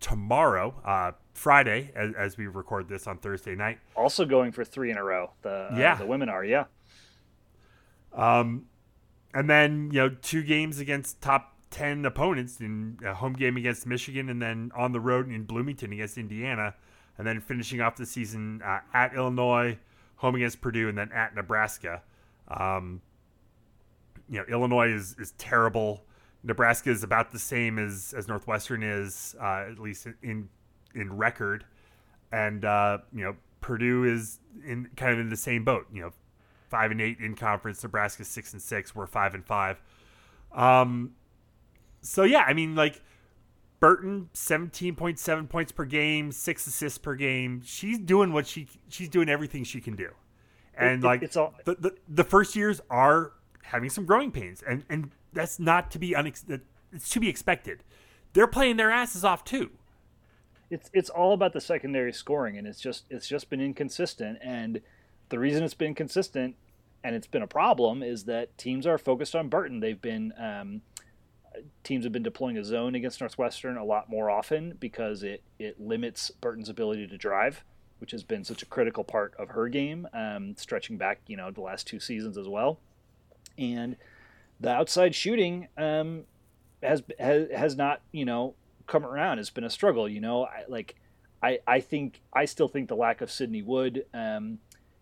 tomorrow, uh, Friday, as, as, we record this on Thursday night. Also going for three in a row. The uh, yeah. the women are yeah. Um, and then you know two games against top ten opponents in a home game against Michigan, and then on the road in Bloomington against Indiana, and then finishing off the season uh, at Illinois, home against Purdue, and then at Nebraska. Um, you know, Illinois is, is terrible. Nebraska is about the same as, as Northwestern is, uh, at least in in record, and uh, you know Purdue is in kind of in the same boat. You know, five and eight in conference. Nebraska six and six. We're five and five. Um, so yeah, I mean like Burton, seventeen point seven points per game, six assists per game. She's doing what she she's doing everything she can do and it, like it's all the, the, the first years are having some growing pains, and and that's not to be unex- it's to be expected. They're playing their asses off too. It's it's all about the secondary scoring, and it's just it's just been inconsistent. And the reason it's been consistent and it's been a problem is that teams are focused on Burton. They've been um, teams have been deploying a zone against Northwestern a lot more often because it it limits Burton's ability to drive which has been such a critical part of her game, um, stretching back, you know, the last two seasons as well. And the outside shooting um, has, has has not, you know, come around. It's been a struggle. You know, I, like I I think I still think the lack of Sydney Wood. Um,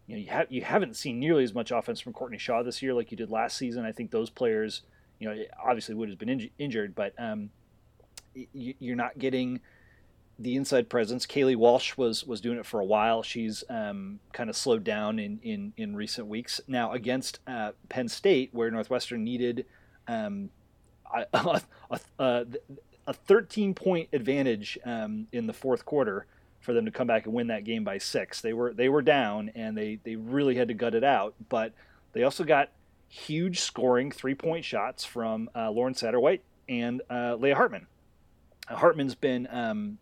you know, you you haven't seen nearly as much offense from Courtney Shaw this year like you did last season. I think those players, you know, obviously Wood has been inj- injured, but um, you're not getting the inside presence. Caileigh Walsh was was doing it for a while. She's um, kind of slowed down in, in, in recent weeks. Now against uh, Penn State, where Northwestern needed um, *laughs* a, a, a, 13 point advantage um, in the fourth quarter for them to come back and win that game by six. They were they were down and they they really had to gut it out, but they also got huge scoring three point shots from uh, Lauren Satterwhite and uh, Leah Hartman. Hartman's been um,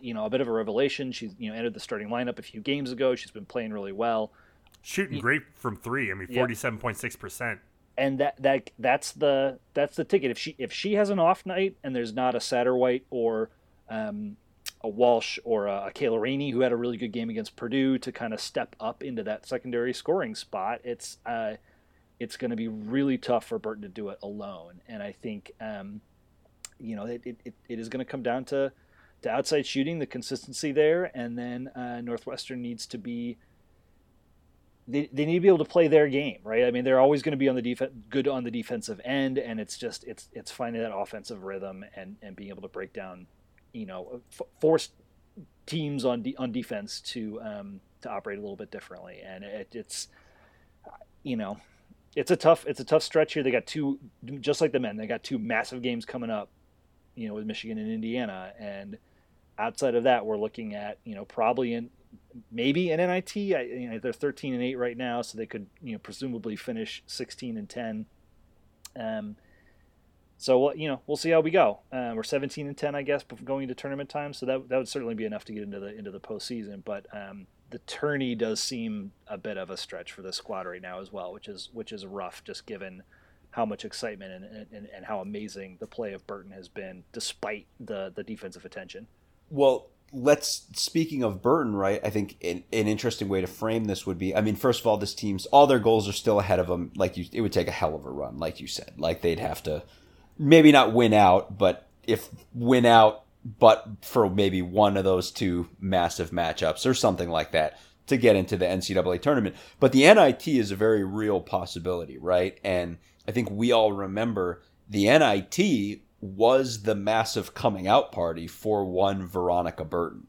you know a bit of a revelation. She's you know entered the starting lineup a few games ago. She's been playing really well, shooting great from three. I mean, forty seven point six percent. And that that that's the that's the ticket. If she if she has an off night and there's not a Satterwhite or um, a Walsh or a, a Kaylah Rainey who had a really good game against Purdue to kind of step up into that secondary scoring spot, it's uh, it's going to be really tough for Burton to do it alone. And I think um, you know it, it, it is going to come down to to outside shooting, the consistency there, and then uh, Northwestern needs to be. They, they need to be able to play their game, right? I mean, they're always going to be on the defense, good on the defensive end, and it's just it's it's finding that offensive rhythm and and being able to break down, you know, f- force teams on de- on defense to um, to operate a little bit differently, and it, it's you know it's a tough it's a tough stretch here. They got two just like the men. They got two massive games coming up, you know, with Michigan and Indiana, and outside of that, we're looking at you know probably in maybe an NIT. I, you know, they're 13 and eight right now, so they could you know presumably finish 16 and 10. Um, so you know we'll see how we go. Uh, we're 17 and 10, I guess, going into tournament time. So that that would certainly be enough to get into the into the postseason. But um, the tourney does seem a bit of a stretch for the squad right now as well, which is which is rough, just given how much excitement and, and, and how amazing the play of Burton has been, despite the the defensive attention. Well, let's speaking of Burton, right? I think an, an, interesting way to frame this would be, I mean, first of all, this team's all their goals are still ahead of them. Like you, it would take a hell of a run, like you said. Like they'd have to maybe not win out, but if win out, but for maybe one of those two massive matchups or something like that to get into the NCAA tournament. But the NIT is a very real possibility, right? And I think we all remember the NIT was the massive coming out party for one Veronica Burton.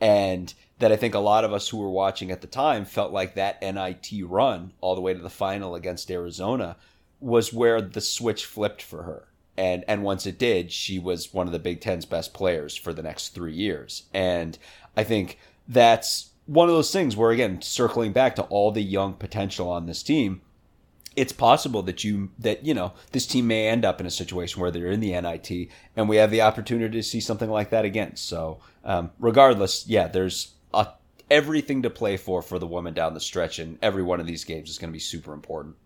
And that I think a lot of us who were watching at the time felt like that NIT run all the way to the final against Arizona was where the switch flipped for her. And and once it did, she was one of the Big Ten's best players for the next three years. And I think that's one of those things where again, circling back to all the young potential on this team, it's possible that you that you know this team may end up in a situation where they're in the NIT, and we have the opportunity to see something like that again. So, um, regardless, yeah, there's a, everything to play for for the women down the stretch, and every one of these games is going to be super important.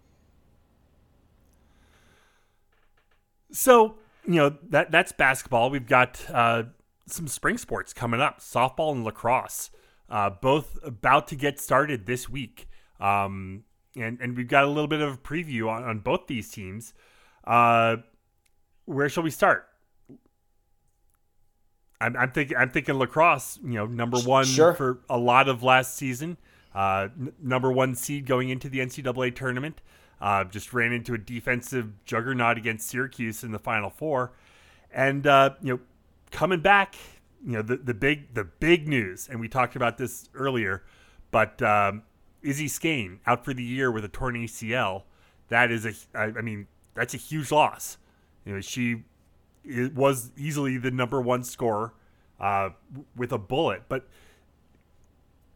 So, you know that that's basketball. We've got uh, some spring sports coming up: softball and lacrosse, uh, both about to get started this week. Um, and and we've got a little bit of a preview on, on both these teams. Uh, where shall we start? I'm, I'm thinking I'm thinking lacrosse. You know, number one sure. for a lot of last season. Uh, n- number one seed going into the NCAA tournament. Uh, just ran into a defensive juggernaut against Syracuse in the Final Four, and uh, you know, coming back. You know, the the big the big news, and we talked about this earlier, but um, Izzy Scane out for the year with a torn ACL. That is a, I mean, that's a huge loss. You know, she it was easily the number one scorer uh, with a bullet, but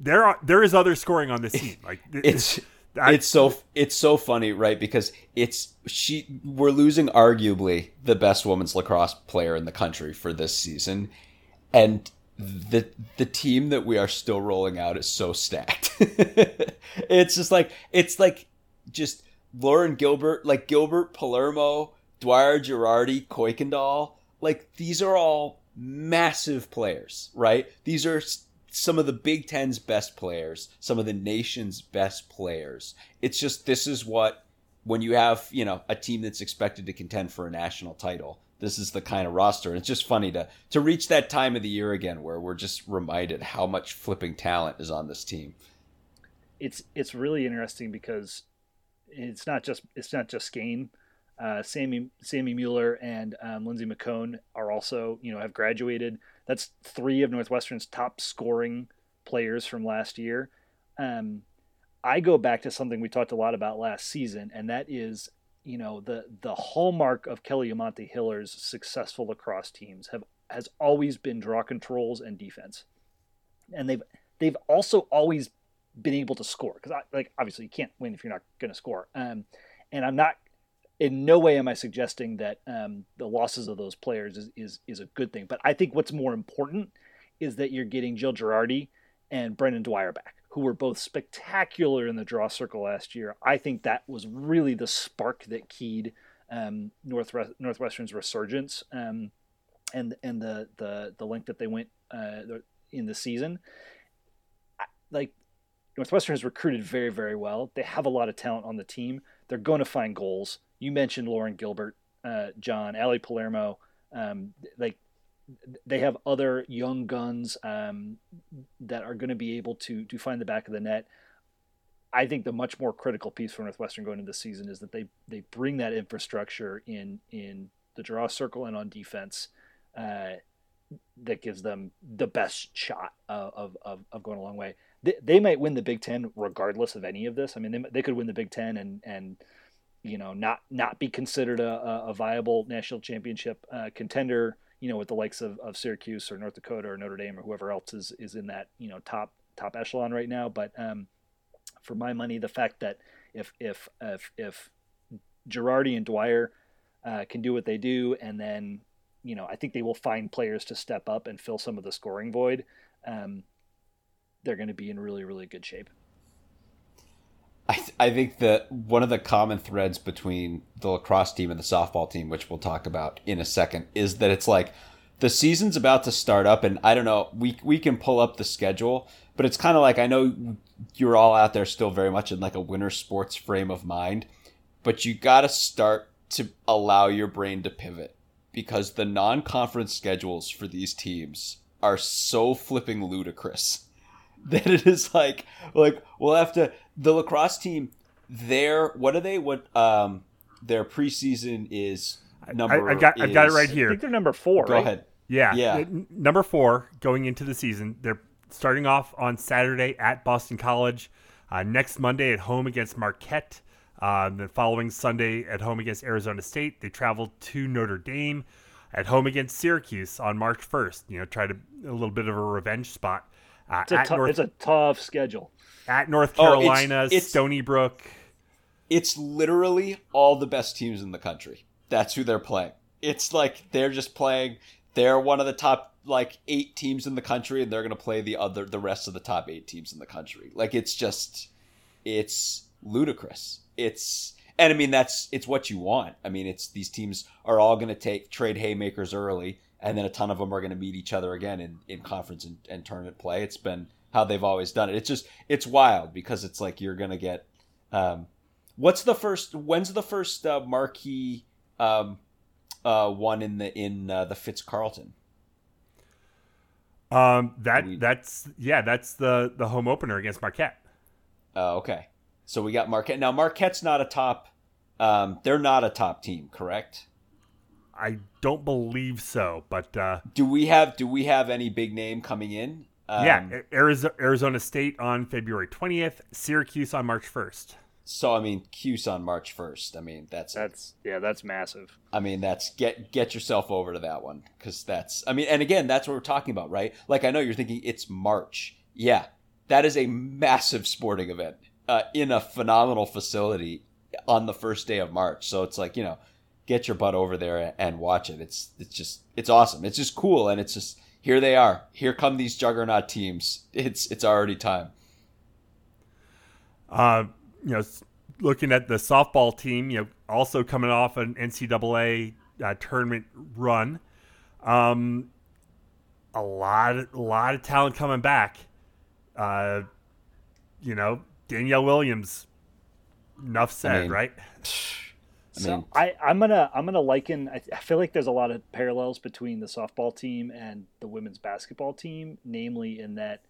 there are there is other scoring on this team. Like *laughs* it's *laughs* I, it's so it's so funny, right? Because it's she we're losing arguably the best women's lacrosse player in the country for this season, and the the team that we are still rolling out is so stacked. *laughs* it's just like it's like just Lauren Gilbert, like Gilbert Palermo, Dwyer Girardi, Coykendall. Like these are all massive players, right? These are some of the Big Ten's best players, some of the nation's best players. It's just this is what when you have you know a team that's expected to contend for a national title this is the kind of roster. And it's just funny to to reach that time of the year again where we're just reminded how much flipping talent is on this team. It's it's really interesting because it's not just it's not just Scane. Uh, Sammy Sammy Mueller and um, Lindsay McKone are also you know have graduated. That's three of Northwestern's top scoring players from last year. Um, I go back to something we talked a lot about last season, and that is you know the the hallmark of Kelly Amonte Hiller's successful lacrosse teams have has always been draw controls and defense. and they've they've also always been able to score because like obviously you can't win if you're not going to score. Um, and I'm not in no way am I suggesting that um, the losses of those players is, is is a good thing. But I think what's more important is that you're getting Jill Girardi and Brennan Dwyer back, who were both spectacular in the draw circle last year. I think that was really the spark that keyed um, Northwest, Northwestern's resurgence um, and and the the the length that they went uh, in the season. Like Northwestern has recruited very very well. They have a lot of talent on the team. They're going to find goals. You mentioned Lauren Gilbert, uh, John, Ali Palermo. Um, like they have other young guns um, that are going to be able to to find the back of the net. I think the much more critical piece for Northwestern going into the season is that they they bring that infrastructure in in the draw circle and on defense uh, that gives them the best shot of, of, of going a long way. They, they might win the Big Ten regardless of any of this. I mean, they, they could win the Big Ten and and you know not not be considered a, a viable national championship uh, contender. You know, with the likes of, of Syracuse or North Dakota or Notre Dame or whoever else is is in that you know top top echelon right now. But um, for my money, the fact that if if if if Girardi and Dwyer uh, can do what they do, and then you know I think they will find players to step up and fill some of the scoring void. Um, they're going to be in really really good shape. I, th- I think that one of the common threads between the lacrosse team and the softball team, which we'll talk about in a second, is that it's like the season's about to start up, and I don't know, we we can pull up the schedule, but it's kind of like I know you're all out there still very much in like a winter sports frame of mind, but you got to start to allow your brain to pivot because the non-conference schedules for these teams are so flipping ludicrous *laughs* that it is like like we'll have to the lacrosse team their what are they what um their preseason is number I, have got is, I've got it right here. I here. think they're number four. Go right? ahead. Yeah. Yeah. Number four going into the season. They're starting off on Saturday at Boston College. Uh, next Monday at home against Marquette. Uh, the following Sunday at home against Arizona State. They travel to Notre Dame. At home against Syracuse on March 1st. You know, try to a little bit of a revenge spot. Uh, It's a, at, North, it's a tough schedule. at North Oh, it's- Carolina, it's- Stony Brook. It's literally all the best teams in the country. That's who they're playing. It's like they're just playing. They're one of the top like eight teams in the country, and they're going to play the other the rest of the top eight teams in the country. Like it's just, it's ludicrous. It's and I mean that's it's what you want. I mean it's these teams are all going to take trade haymakers early, and then a ton of them are going to meet each other again in in conference and, and tournament play. It's been how they've always done it. It's just it's wild because it's like you're going to get. Um, what's the first? When's the first uh, marquee um, uh, one in the in uh, the Fitz Carlton? Um, that We- that's yeah, that's the the home opener against Marquette. Oh, okay. So we got Marquette. Now Marquette's not a top. Um, they're not a top team, correct? I don't believe so, but uh, Do we have Do we have any big name coming in? Um, yeah, Arizona, Arizona State on February twentieth, Syracuse on March first. So I mean, Cuse on March first. I mean, that's. That's yeah, that's massive. I mean, that's get get yourself over to that one because that's. I mean, and again, that's what we're talking about, right? Like I know you're thinking it's March. Yeah, that is a massive sporting event uh, in a phenomenal facility on the first day of March. So it's like you know, get your butt over there and watch it. It's it's just it's awesome. It's just cool, and it's just here they are. Here come these juggernaut teams. It's it's already time. Uh, you know, looking at the softball team, you know, also coming off an NCAA uh, tournament run, um, a lot, a lot of talent coming back. Uh, you know, Danielle Williams. Enough said, mean, right? *sighs* *laughs* I so mean- I, I'm gonna I'm gonna liken. I, I feel like there's a lot of parallels between the softball team and the women's basketball team, namely in that.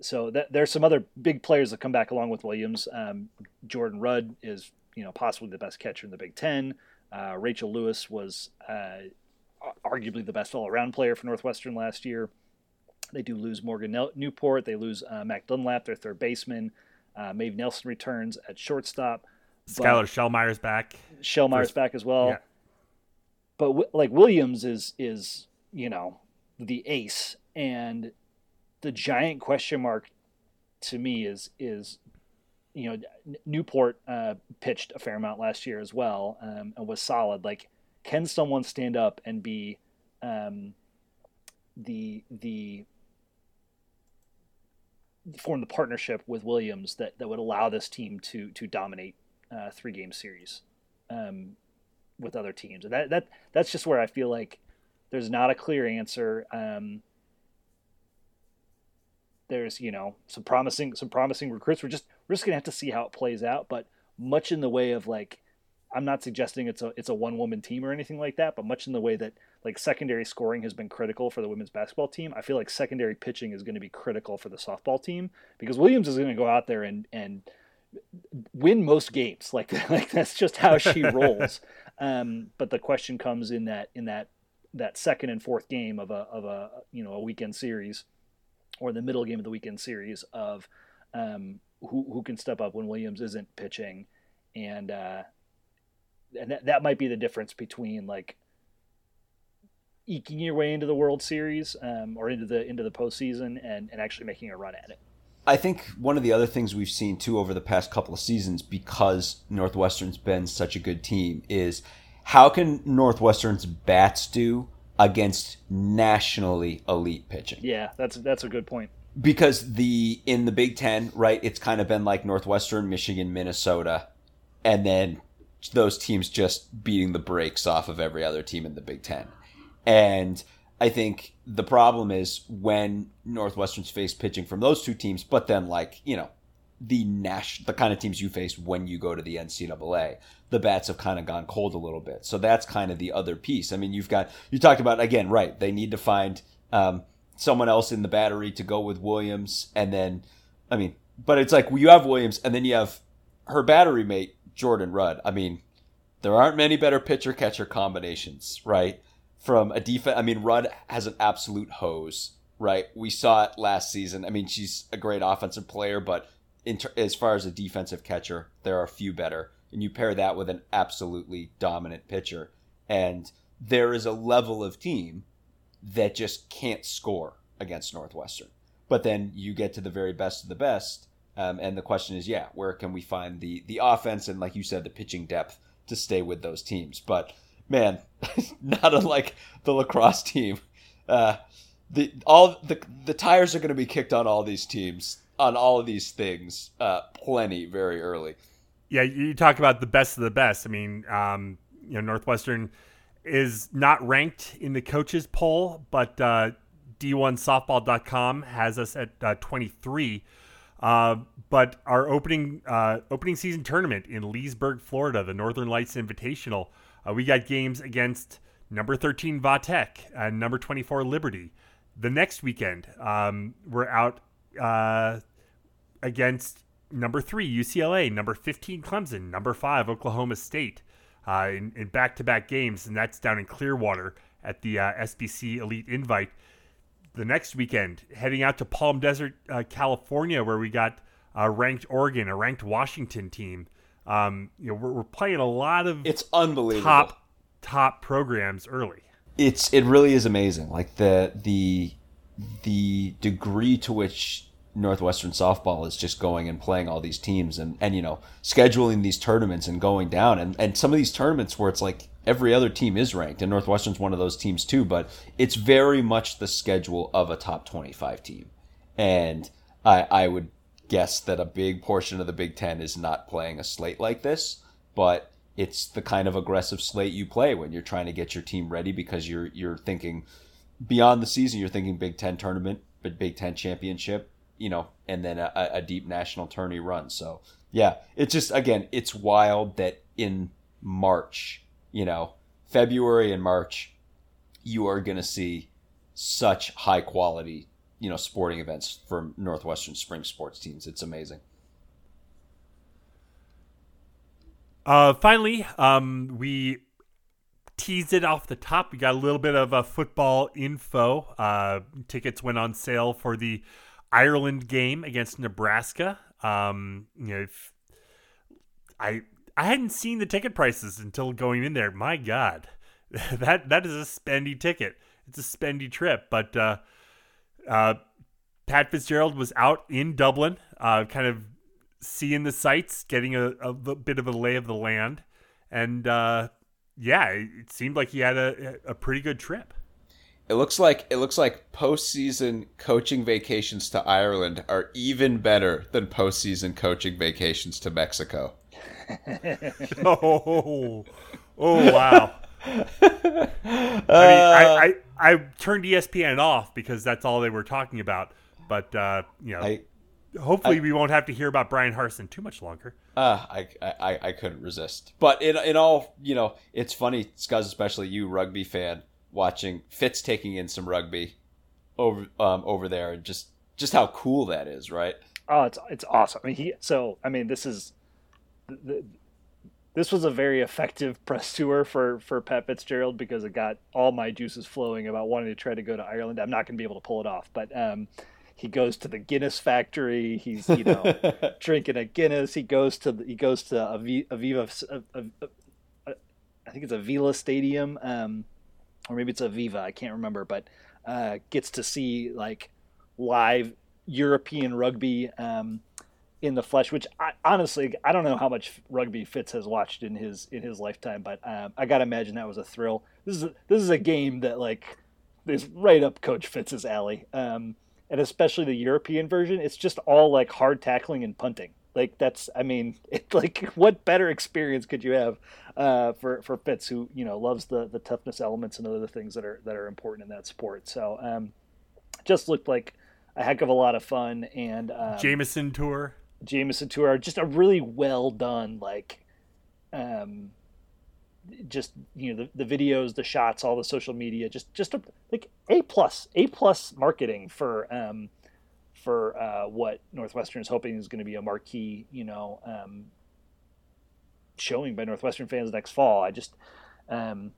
So that, there's some other big players that come back along with Williams. Um, Jordan Rudd is you know possibly the best catcher in the Big Ten. Uh, Rachel Lewis was uh, arguably the best all-around player for Northwestern last year. They do lose Morgan Newport. They lose uh, Mac Dunlap, their third baseman. Uh, Maeve Nelson returns at shortstop. Skylar Shellmeyer's back. Shellmeyer's First- back as well. yeah. But like Williams is is you know the ace, and the giant question mark to me is is you know Newport uh, pitched a fair amount last year as well um, and was solid. Like, can someone stand up and be um, the the form the partnership with Williams that, that would allow this team to to dominate uh, three game series um, with other teams. That that that's just where I feel like there's not a clear answer. Um, there's you know some promising some promising recruits. We're just we're just gonna have to see how it plays out. But much in the way of like, I'm not suggesting it's a it's a one woman team or anything like that. But much in the way that like secondary scoring has been critical for the women's basketball team. I feel like secondary pitching is going to be critical for the softball team because Williams is going to go out there and and win most games. Like *laughs* like that's just how she rolls. *laughs* um, but the question comes in that in that that second and fourth game of a of a you know a weekend series or the middle game of the weekend series of um, who who can step up when Williams isn't pitching, and uh, and that that might be the difference between like eking your way into the World Series um, or into the into the postseason and and actually making a run at it. I think one of the other things we've seen too over the past couple of seasons, because Northwestern's been such a good team, is how can Northwestern's bats do against nationally elite pitching? Yeah, that's that's a good point. Because the in the Big Ten, right, it's kind of been like Northwestern, Michigan, Minnesota, and then those teams just beating the brakes off of every other team in the Big Ten. And I think the problem is when Northwestern's face pitching from those two teams, but then like, you know, the Nash, the kind of teams you face when you go to the NCAA, the bats have kind of gone cold a little bit. So that's kind of the other piece. I mean, you've got you talked about again, right? They need to find um, someone else in the battery to go with Williams, and then, I mean, but it's like well, you have Williams, and then you have her battery mate Jordan Rudd. I mean, there aren't many better pitcher catcher combinations, right? From a defense, I mean, Rudd has an absolute hose, right? We saw it last season. I mean, she's a great offensive player, but ter- as far as a defensive catcher, there are a few better. And you pair that with an absolutely dominant pitcher, and there is a level of team that just can't score against Northwestern. But then you get to the very best of the best, um, and the question is, yeah, where can we find the the offense and, like you said, the pitching depth to stay with those teams? But man, *laughs* not unlike the lacrosse team, uh, the all the the tires are going to be kicked on all these teams on all of these things uh, plenty very early. Yeah, you talk about the best of the best. I mean, um, you know, Northwestern is not ranked in the coaches poll, but uh, D1softball.com has us at uh, 23. Uh, but our opening uh, opening season tournament in Leesburg, Florida, the Northern Lights Invitational, uh, we got games against number 13 Vatech and number 24 Liberty. The next weekend, um, we're out uh, against number three UCLA, number 15 Clemson, number five Oklahoma State uh, in back to back games, and that's down in Clearwater at the uh, SBC Elite Invite. The next weekend, heading out to Palm Desert, uh, California, where we got a ranked Oregon, a ranked Washington team. Um, you know, we're, we're playing a lot of it's unbelievable top top programs early. It's it really is amazing. Like the the the degree to which Northwestern softball is just going and playing all these teams and, and you know scheduling these tournaments and going down and, and some of these tournaments where it's like every other team is ranked and Northwestern's one of those teams too but it's very much the schedule of a top 25 team and I, I would guess that a big portion of the Big Ten is not playing a slate like this but it's the kind of aggressive slate you play when you're trying to get your team ready because you're you're thinking beyond the season, you're thinking Big Ten tournament, but Big Ten championship, you know, and then a, a deep national tourney run. So yeah, it's just again, it's wild that in March, you know, February and March, you are going to see such high quality, you know, sporting events for Northwestern spring sports teams. It's amazing. Uh, finally, um, we teased it off the top. We got a little bit of a football info. Uh, tickets went on sale for the Ireland game against Nebraska. Um, you know, if, I I hadn't seen the ticket prices until going in there. My God, *laughs* that that is a spendy ticket. It's a spendy trip, but uh, Pat Fitzgerald was out in Dublin, uh, kind of seeing the sights, getting a, a bit of a lay of the land, and uh, yeah, it seemed like he had a, a pretty good trip. It looks like it looks like postseason coaching vacations to Ireland are even better than postseason coaching vacations to Mexico. *laughs* oh, oh wow! I mean, I, I, I turned ESPN off because that's all they were talking about. But uh, you know, I, hopefully I- we won't have to hear about Brian Harsin too much longer. Uh, I, I I couldn't resist. But in in all, you know, it's funny, Scuzz, especially you, rugby fan, watching Fitz taking in some rugby over um over there, and just just how cool that is, right? Oh, it's it's awesome. I mean, he. So I mean, this is, th th this was a very effective press tour for for Pat Fitzgerald because it got all my juices flowing about wanting to try to go to Ireland. I'm not going to be able to pull it off, but um, he goes to the Guinness factory. He's you know *laughs* drinking a Guinness. He goes to the, he goes to Avi- Aviva. uh, uh, I think it's Avila Stadium, um, or maybe it's Aviva. I can't remember, but uh, gets to see like live European rugby um, in the flesh. Which I, honestly, I don't know how much rugby Fitz has watched in his in his lifetime, but um, I gotta imagine that was a thrill. This is a, this is a game that like is right up Coach Fitz's alley, um, and especially the European version. It's just all like hard tackling and punting. Like that's, I mean, *laughs* it, like what better experience could you have uh, for for Fitz, who you know loves the the toughness elements and other things that are that are important in that sport. So um, just looked like a heck of a lot of fun and um, Jameson tour. Jameson tour, are just a really well done like, um, just you know the, the videos, the shots, all the social media, just just a, like a plus a plus marketing for um, for uh, what Northwestern is hoping is going to be a marquee you know um, showing by Northwestern fans next fall. I just um,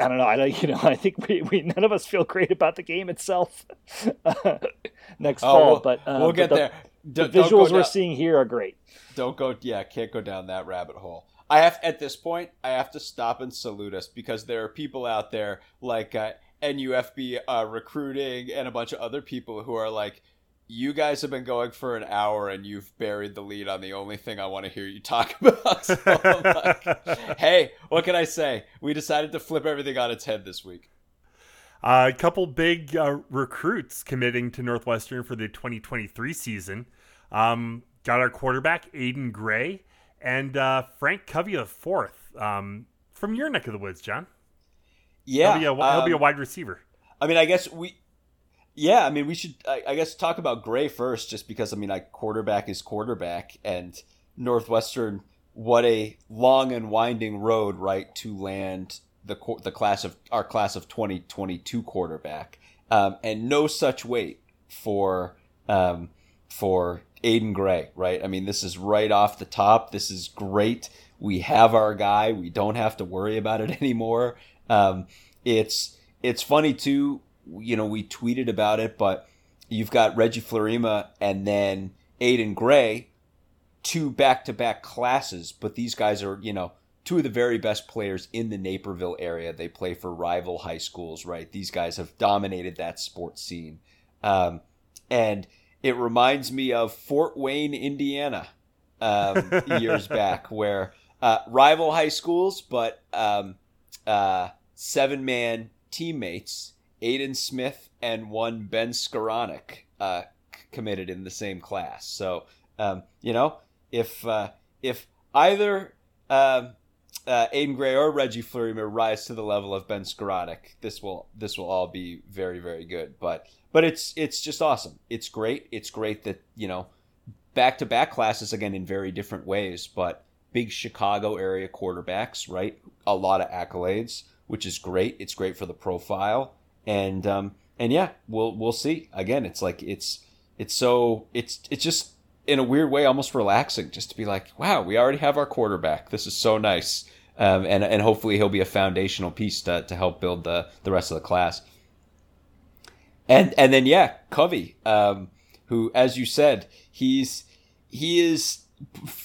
I don't know. I don't, *laughs* you know. I think we, we none of us feel great about the game itself *laughs* next Oh, fall, we'll, but um, we'll but get the, there. The D- don't go visuals we're down- seeing here are great. Don't go. Yeah, can't go down that rabbit hole. I have at this point. I have to stop and salute us because there are people out there like uh, NUFB uh, recruiting and a bunch of other people who are like, "You guys have been going for an hour and you've buried the lead on the only thing I want to hear you talk *laughs* about." So like, *laughs* hey, what can I say? We decided to flip everything on its head this week. Uh, a couple big uh, recruits committing to Northwestern for the 2023 season. Um, got our quarterback Aiden Gray and uh, Frank Covey the fourth um, from your neck of the woods, John. Yeah, he'll be a, he'll be a um, wide receiver. I mean, I guess we. Yeah, I mean, we should. I, I guess talk about Gray first, just because I mean, like quarterback is quarterback, and Northwestern. What a long and winding road, right, to land the the class of our class of twenty twenty two quarterback, um, and no such wait for um, for Aiden Gray, right? I mean, this is right off the top. This is great. We have our guy. We don't have to worry about it *laughs* anymore. Um, it's it's funny too. You know, we tweeted about it, but you've got Reggie Florima and then Aiden Gray, two back to back classes, but these guys are you know two of the very best players in the Naperville area. They play for rival high schools, right? These guys have dominated that sports scene, um, and it reminds me of Fort Wayne, Indiana, um, *laughs* years back, where uh, rival high schools, but um, uh, seven man teammates, Aiden Smith and one Ben Skowronek, uh, committed in the same class. So, um, you know, if uh, if either um, uh, Aiden Gray or Reggie Fleury rise to the level of Ben Skowronek, this will this will all be very very good. But but it's it's just awesome. It's great. It's great that you know back to back classes again in very different ways, but big Chicago area quarterbacks, right? A lot of accolades, which is great. It's great for the profile, and um, and yeah, we'll we'll see. Again, it's like it's it's so it's it's just in a weird way almost relaxing just to be like, wow, we already have our quarterback. This is so nice. Um, and and hopefully he'll be a foundational piece to, to help build the the rest of the class. And and then yeah, Covey, um, who as you said, he's he is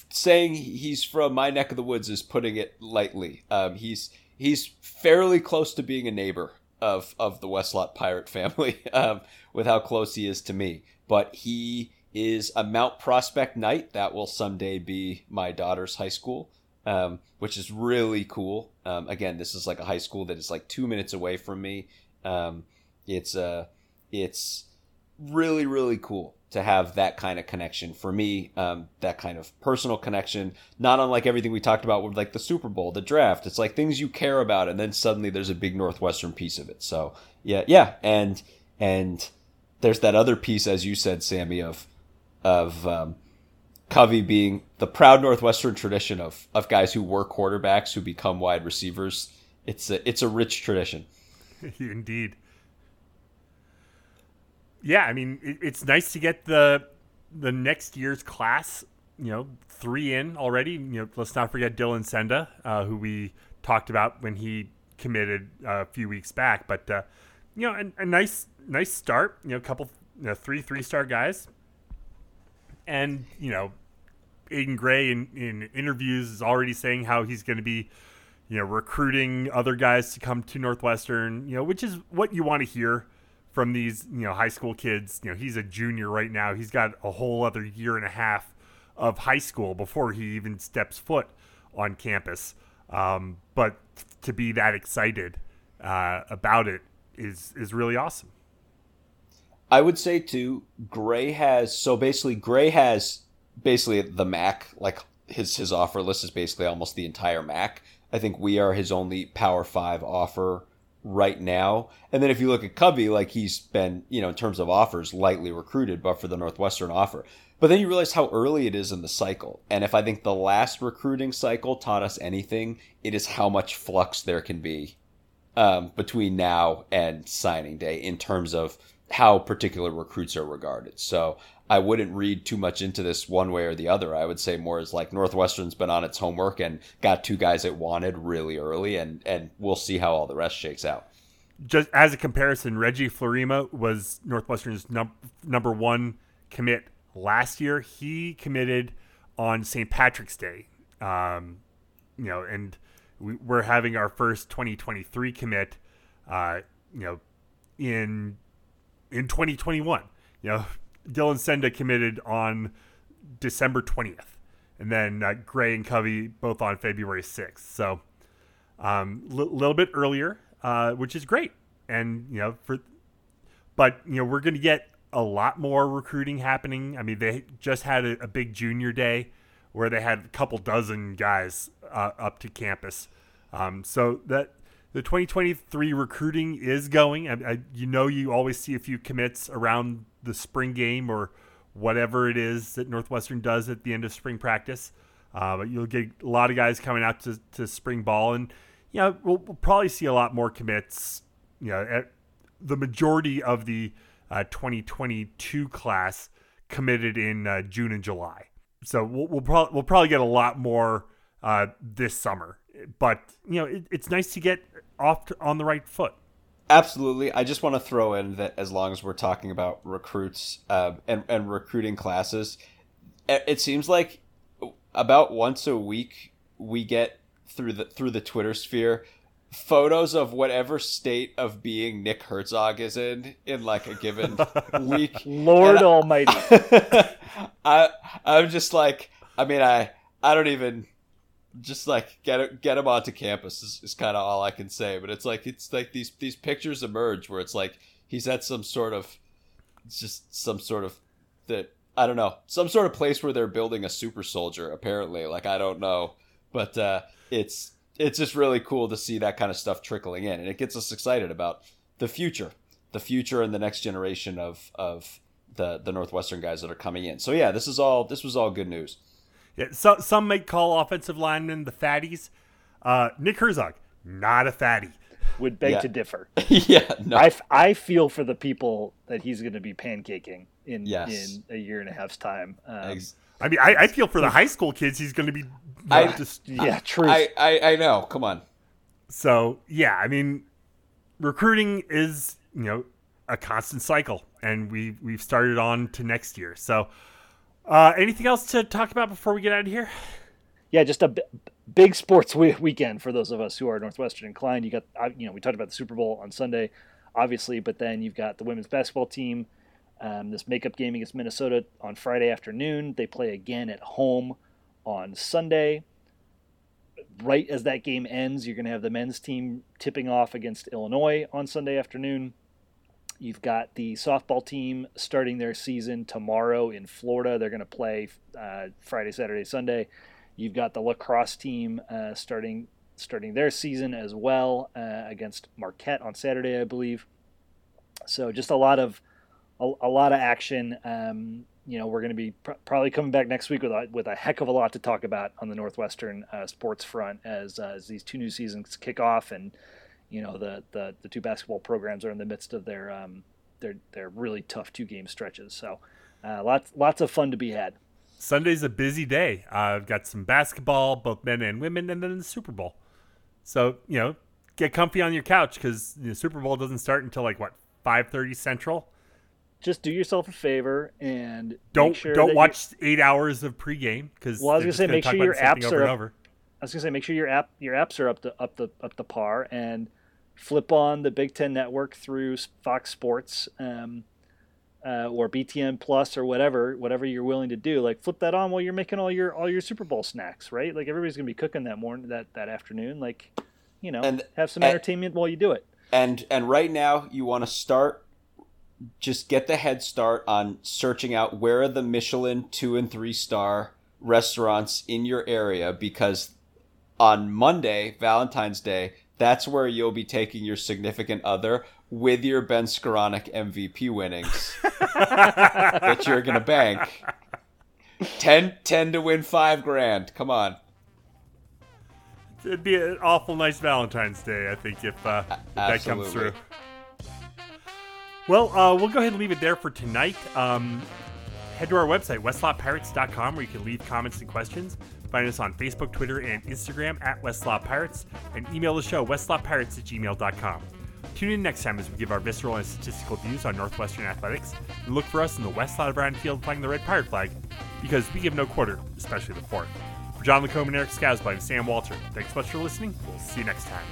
saying he's from my neck of the woods is putting it lightly. Um, he's he's fairly close to being a neighbor of of the Westlot pirate family *laughs* um, with how close he is to me. But he is a Mount Prospect Knight. That will someday be my daughter's high school, um, which is really cool. Um, again, this is like a high school that is like two minutes away from me. Um, it's uh, it's really really cool to have that kind of connection. For me um, that kind of personal connection not unlike everything we talked about with like the super bowl the draft. It's like things you care about and then suddenly there's a big northwestern piece of it. So yeah yeah and and there's that other piece as you said sammy of of um, covey being the proud northwestern tradition of of guys who were quarterbacks who become wide receivers. It's a it's a rich tradition. *laughs* Indeed yeah, I mean, it, it's nice to get the the next year's class, you know, three in already. You know, let's not forget Dylan Senda, uh, who we talked about when he committed a few weeks back. But uh, you know, a, a, nice nice start. You know, a couple, you know, three three star guys, and you know, Aiden Gray in, in interviews is already saying how he's going to be, you know, recruiting other guys to come to Northwestern. You know, which is what you want to hear from these you know high school kids. You know, he's a junior right now. He's got a whole other year and a half of high school before he even steps foot on campus. Um, but to be that excited uh, about it is is really awesome. I would say too, Gray has so basically Gray has basically the MAC like his his offer list is basically almost the entire MAC. I think we are his only Power Five offer right now. And then if you look at Covey, like he's been, you know, in terms of offers, lightly recruited, but for the Northwestern offer. But then you realize how early it is in the cycle. And if I think the last recruiting cycle taught us anything, it is how much flux there can be um, between now and signing day in terms of how particular recruits are regarded. So I wouldn't read too much into this one way or the other. I would say more as like Northwestern's been on its homework and got two guys it wanted really early, and and we'll see how all the rest shakes out. Just as a comparison, Reggie Fleurima was Northwestern's num- number one commit last year. He committed on St. Patrick's Day, um, you know, and we, are having our first 2023 commit, uh, you know, in in 2021. You know, Dylan Senda committed on December 20th, and then uh, Gray and Covey both on February 6th. So a um, little bit earlier, uh, which is great. And you know, for but you know, we're going to get a lot more recruiting happening. I mean, they just had a, a big junior day where they had a couple dozen guys uh, up to campus. Um, so that the 2023 recruiting is going. I, I, you know, you always see a few commits around the spring game or whatever it is that Northwestern does at the end of spring practice. Uh, but you'll get a lot of guys coming out to, to spring ball, and you know we'll, we'll probably see a lot more commits. You know, the majority of the uh, 2022 class committed in uh, June and July. So we'll we'll, pro- we'll probably get a lot more uh, this summer. But you know, it, it's nice to get off to, on the right foot. Absolutely. I just want to throw in that as long as we're talking about recruits uh, and and recruiting classes, it seems like about once a week we get through the through the Twitter sphere photos of whatever state of being Nick Herzog is in in like a given *laughs* week. Lord and Almighty. *laughs* I I'm just like I mean I I don't even just like get get him onto campus is, is kind of all I can say. But it's like it's like these these pictures emerge where it's like he's at some sort of just some sort of that I don't know some sort of place where they're building a super soldier. Apparently, like I don't know, but uh, it's it's just really cool to see that kind of stuff trickling in, and it gets us excited about the future, the future, and the next generation of of the the Northwestern guys that are coming in. So yeah, this is all this was all good news. Yeah, so, some might call offensive linemen the fatties. Uh, Nick Herzog, not a fatty. Would beg yeah. to differ. *laughs* yeah, no. I, I feel for the people that he's going to be pancaking in yes. in a year and a half's time. Um, I mean, I, I, feel for the high school kids. He's going to be. I, just, *laughs* yeah, true. I, I, I know. Come on. So yeah, I mean, recruiting is you know a constant cycle, and we we've started on to next year. So uh, anything else to talk about before we get out of here? Yeah, just a b- big sports we- weekend for those of us who are Northwestern inclined. You got, uh, you know, we talked about the Super Bowl on Sunday, obviously, but then you've got the women's basketball team. Um, this makeup game against Minnesota on Friday afternoon. They play again at home on Sunday. Right as that game ends, you're going to have the men's team tipping off against Illinois on Sunday afternoon. You've got the softball team starting their season tomorrow in Florida. They're going to play uh, Friday, Saturday, Sunday. You've got the lacrosse team uh, starting starting their season as well uh, against Marquette on Saturday, I believe. So just a lot of a, a lot of action. Um, you know, we're going to be pr- probably coming back next week with a, with a heck of a lot to talk about on the Northwestern uh, sports front as uh, as these two new seasons kick off, and you know the, the the two basketball programs are in the midst of their um, their their really tough two game stretches. So uh, lots lots of fun to be had. Sunday's a busy day. Uh, I've got some basketball, both men and women, and then the Super Bowl. So you know, get comfy on your couch because the Super Bowl doesn't start until like what five thirty Central. Just do yourself a favor and Don't sure don't watch eight hours of pregame because Well, I was gonna say, make sure your apps over are and up- over. I was gonna say make sure your app your apps are up to up the up the par and flip on the Big Ten Network through Fox Sports um, uh, or BTN Plus or whatever whatever you're willing to do. Like flip that on while you're making all your all your Super Bowl snacks, right? Like everybody's gonna be cooking that morning that that afternoon. Like you know, And- have some and- entertainment while you do it. And and right now you want to start just get the head start on searching out where are the Michelin 2 and 3 star restaurants in your area because on Monday, Valentine's Day, that's where you'll be taking your significant other with your Ben Skowronek MVP winnings *laughs* that you're going to bank. 10, 10 to win 5 grand. Come on. It'd be an awful nice Valentine's Day, I think, if, uh, if that comes through. Well, uh, we'll go ahead and leave it there for tonight. Um, head to our website, westlotpirates.com, where you can leave comments and questions. Find us on Facebook, Twitter, and Instagram at West Lot Pirates, and email the show, westlotpirates at gmail.com. Tune in next time as we give our visceral and statistical views on Northwestern athletics, and look for us in the west side of Brown Field flying the red pirate flag, because we give no quarter, especially the fourth. For John Lacombe and Eric Skazby and Sam Walter, thanks so much for listening. We'll see you next time.